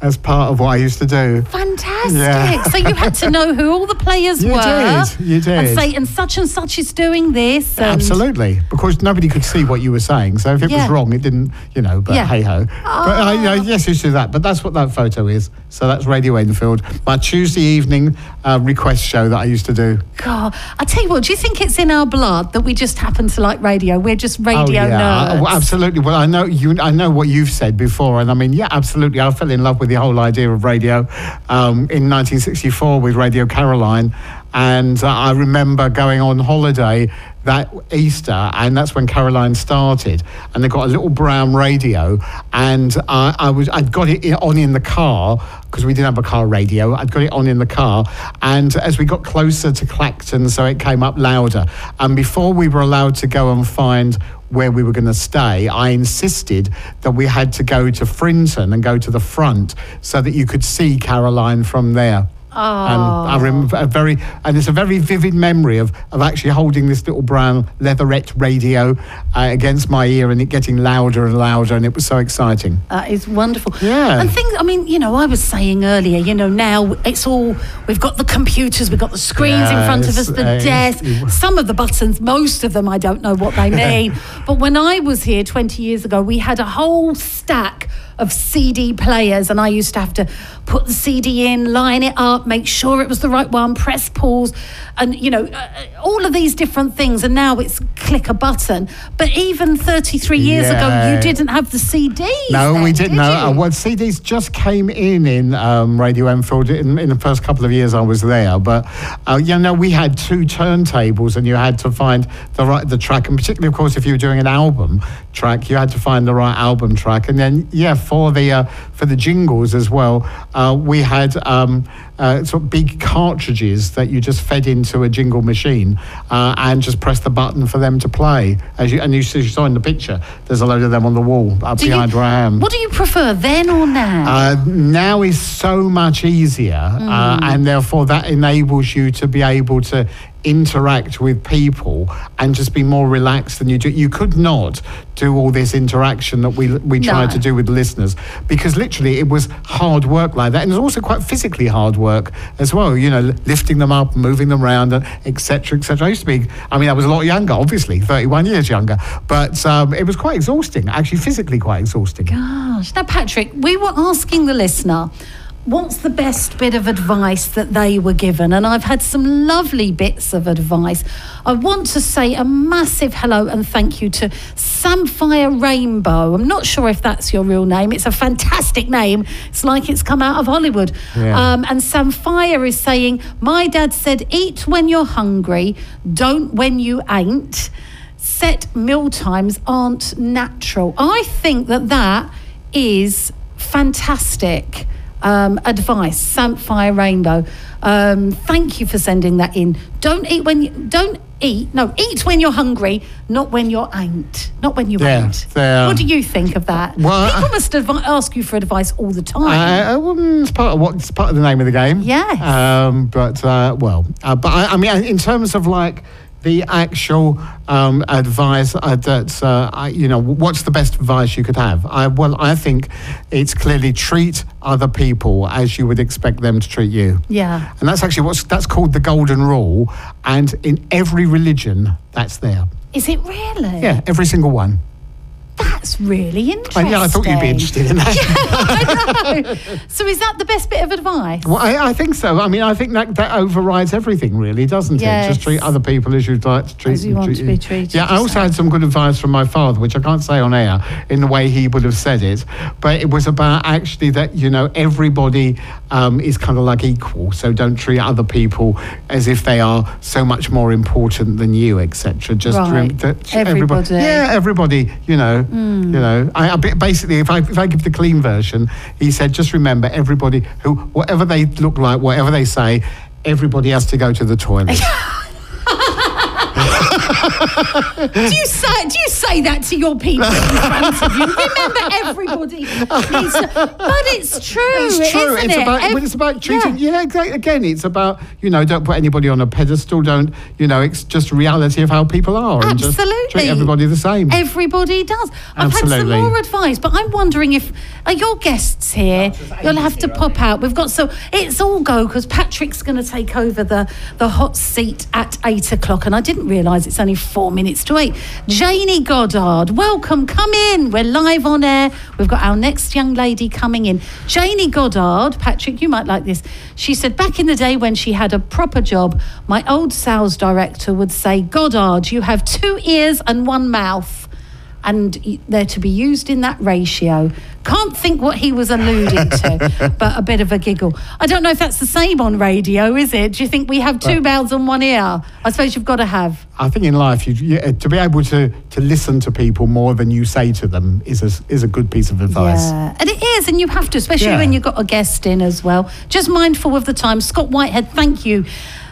as part of what I used to do. Fantastic. Yeah. so you had to know who all the players You were. did, you did. And say, and such and such is doing this. And Absolutely, because nobody could see what you were saying. So if it Yeah. was wrong, it didn't, you know. But Yeah. hey ho. But uh, you know, yes, you do that. But that's what that photo is. So that's Radio Enfield, my Tuesday evening uh, request show that I used to do. God, I tell you what, do you think it's in our blood that we just happen to like radio? We're just radio oh, yeah. nerds. Well, absolutely. Well, I know you. I know what you've said before, and I mean, yeah, absolutely. I fell in love with the whole idea of radio um, in 1964 with Radio Caroline, and uh, I remember going on holiday that Easter, and that's when Caroline started, and they got a little brown radio, and I, I was I'd got it on in the car because we didn't have a car radio. I'd got it on in the car, and as we got closer to Clacton, so it came up louder, and before we were allowed to go and find where we were going to stay, I insisted that we had to go to Frinton and go to the front so that you could see Caroline from there. And I remember a very, and it's a very vivid memory of, of actually holding this little brown leatherette radio uh, against my ear and it getting louder and louder, and it was so exciting. That is wonderful. Yeah. And things, I mean, you know, I was saying earlier, you know, now it's all, we've got the computers, we've got the screens in front of us, the uh, desk, some of the buttons, most of them, I don't know what they mean. but when I was here 20 years ago, we had a whole stack of CD players, and I used to have to put the CD in, line it up, make sure it was the right one, press pause, and you know, uh, all of these different things. And now it's click a button. But even 33 years ago, you didn't have the CDs. No, then, we didn't. did No, uh, well, CDs just came in in um, Radio Enfield in, in the first couple of years I was there. But uh, you know, we had two turntables, and you had to find the right the track, and particularly, of course, if you were doing an album track, you had to find the right album track. And then, yeah, for the uh, for the jingles as well, uh, we had. Um, uh, sort of big cartridges that you just fed into a jingle machine uh, and just press the button for them to play. As you, and you, see- you saw in the picture, there's a load of them on the wall up you- behind where I am. What do you prefer, then or now? Uh, now is so much easier, uh, and therefore that enables you to be able to interact with people and just be more relaxed than you do. You could not do all this interaction that we we tried No. to do with listeners because literally it was hard work like that, and it's also quite physically hard work as well. You know, lifting them up, moving them around, etc. etc. I used to be. I mean, I was a lot younger, obviously, thirty-one years younger, but um, it was quite exhausting. Actually, physically quite exhausting. Gosh. Now, Patrick, we were asking the listener, what's the best bit of advice that they were given? And I've had some lovely bits of advice. I want to say a massive hello and thank you to Samphire Rainbow. I'm not sure if that's your real name. It's a fantastic name. It's like it's come out of Hollywood. Yeah. Um, and Samphire is saying, My dad said, eat when you're hungry, don't when you ain't. Set meal times aren't natural. I think that that is fantastic um, advice. Samphire Rainbow. Um, thank you for sending that in. Don't eat when you don't eat. No, eat when you're hungry, not when you're ain't. Not when you Yeah, ain't. What do you think of that? Well, People I- must advi- ask you for advice all the time. Uh, uh, well, mm, it's part of what it's part of the name of the game. Yes. Um, but uh, well, uh, but I, I mean, in terms of like the actual um, advice uh, that uh, I, you know, what's the best advice you could have? I well, I think it's clearly treat other people as you would expect them to treat you. yeah. And that's actually what's that's called the golden rule. And in every religion, that's there. Is it really? Yeah, every single one. That's really interesting. yeah, I thought you'd be interested in that. I know. So is that the best bit of advice? Well, I, I think so. I mean, I think that, that overrides everything, really, doesn't it? Just treat other people as you'd like to treat As you want treat to be treated, Yeah, I also had some good advice from my father, which I can't say on air in the way he would have said it, but it was about actually that you know everybody um, is kind of like equal, so don't treat other people as if they are so much more important than you, etc. Just Right. that Everybody. yeah, everybody. You know, Mm. you know. I, I basically, if I if I give the clean version, he said, just remember, everybody who whatever they look like, whatever they say, everybody has to go to the toilet. Do you say do you say that to your people in front of you? Remember, everybody. Needs to, but it's true. It's true. Isn't It's it? about Ev- but it's about treating. Yeah. Yeah, exactly. Again, it's about you know don't put anybody on a pedestal. Don't you know? It's just reality of how people are. And just Absolutely. treat everybody the same. Everybody does. I've had some more advice, but I'm wondering if are your guests here? You'll have to pop out. We've got so it's all go because Patrick's going to take over the the hot seat at eight o'clock, and I didn't realise it's only four minutes to eight. Janie Goddard, welcome. Come in. We're live on air. We've got our next young lady coming in. Janie Goddard, Patrick, you might like this. She said back in the day when she had a proper job, my old sales director would say, Goddard, you have two ears and one mouth and they're to be used in that ratio. Can't think what he was alluding to, but a bit of a giggle. I don't know if that's the same on radio, is it? Do you think we have two mouths and one ear? I suppose you've got to have. I think in life, you, you, uh, to be able to, to listen to people more than you say to them is a, is a good piece of advice. Yeah, and it is, and you have to, especially Yeah. when you've got a guest in as well. Just mindful of the time. Scott Whitehead, thank you.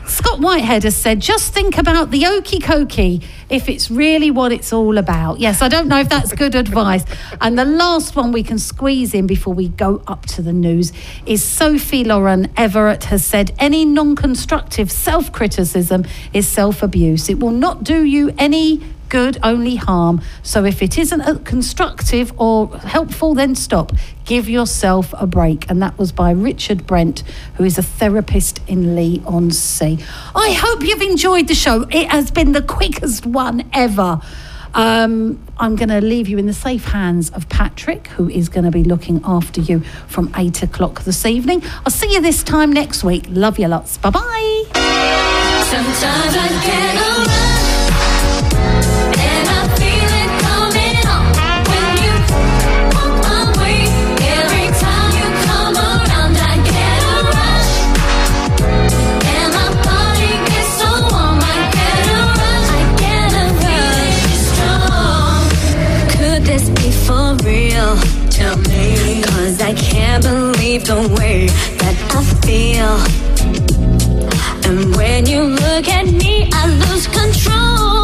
Scott Whitehead has said, just think about the okey cokey if it's really what it's all about. Yes, I don't know if that's good advice. And the last one we can squeeze in before we go up to the news is Sophie Lauren Everett has said, any non constructive self criticism is self abuse. It will not do you any good, only harm. So if it isn't constructive or helpful, then stop. Give yourself a break. And that was by Richard Brent, who is a therapist in Leigh on Sea. I hope you've enjoyed the show. It has been the quickest one ever. Um, I'm going to leave you in the safe hands of Patrick, who is going to be looking after you from eight o'clock this evening. I'll see you this time next week. Love you lots. Bye bye. Believe the way that I feel. And when you look at me, I lose control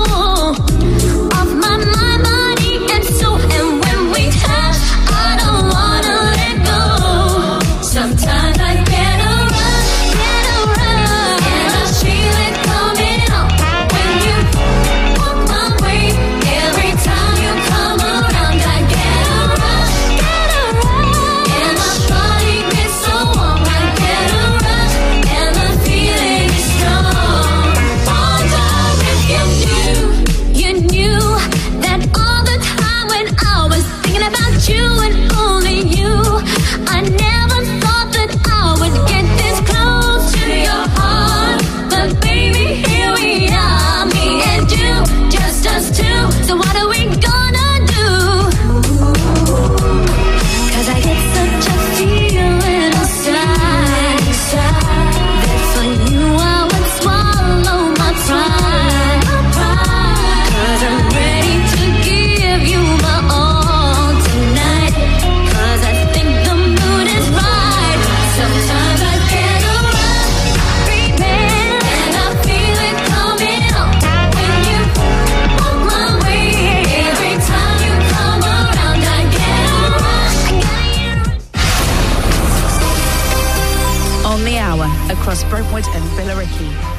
Brentwood and Billericay.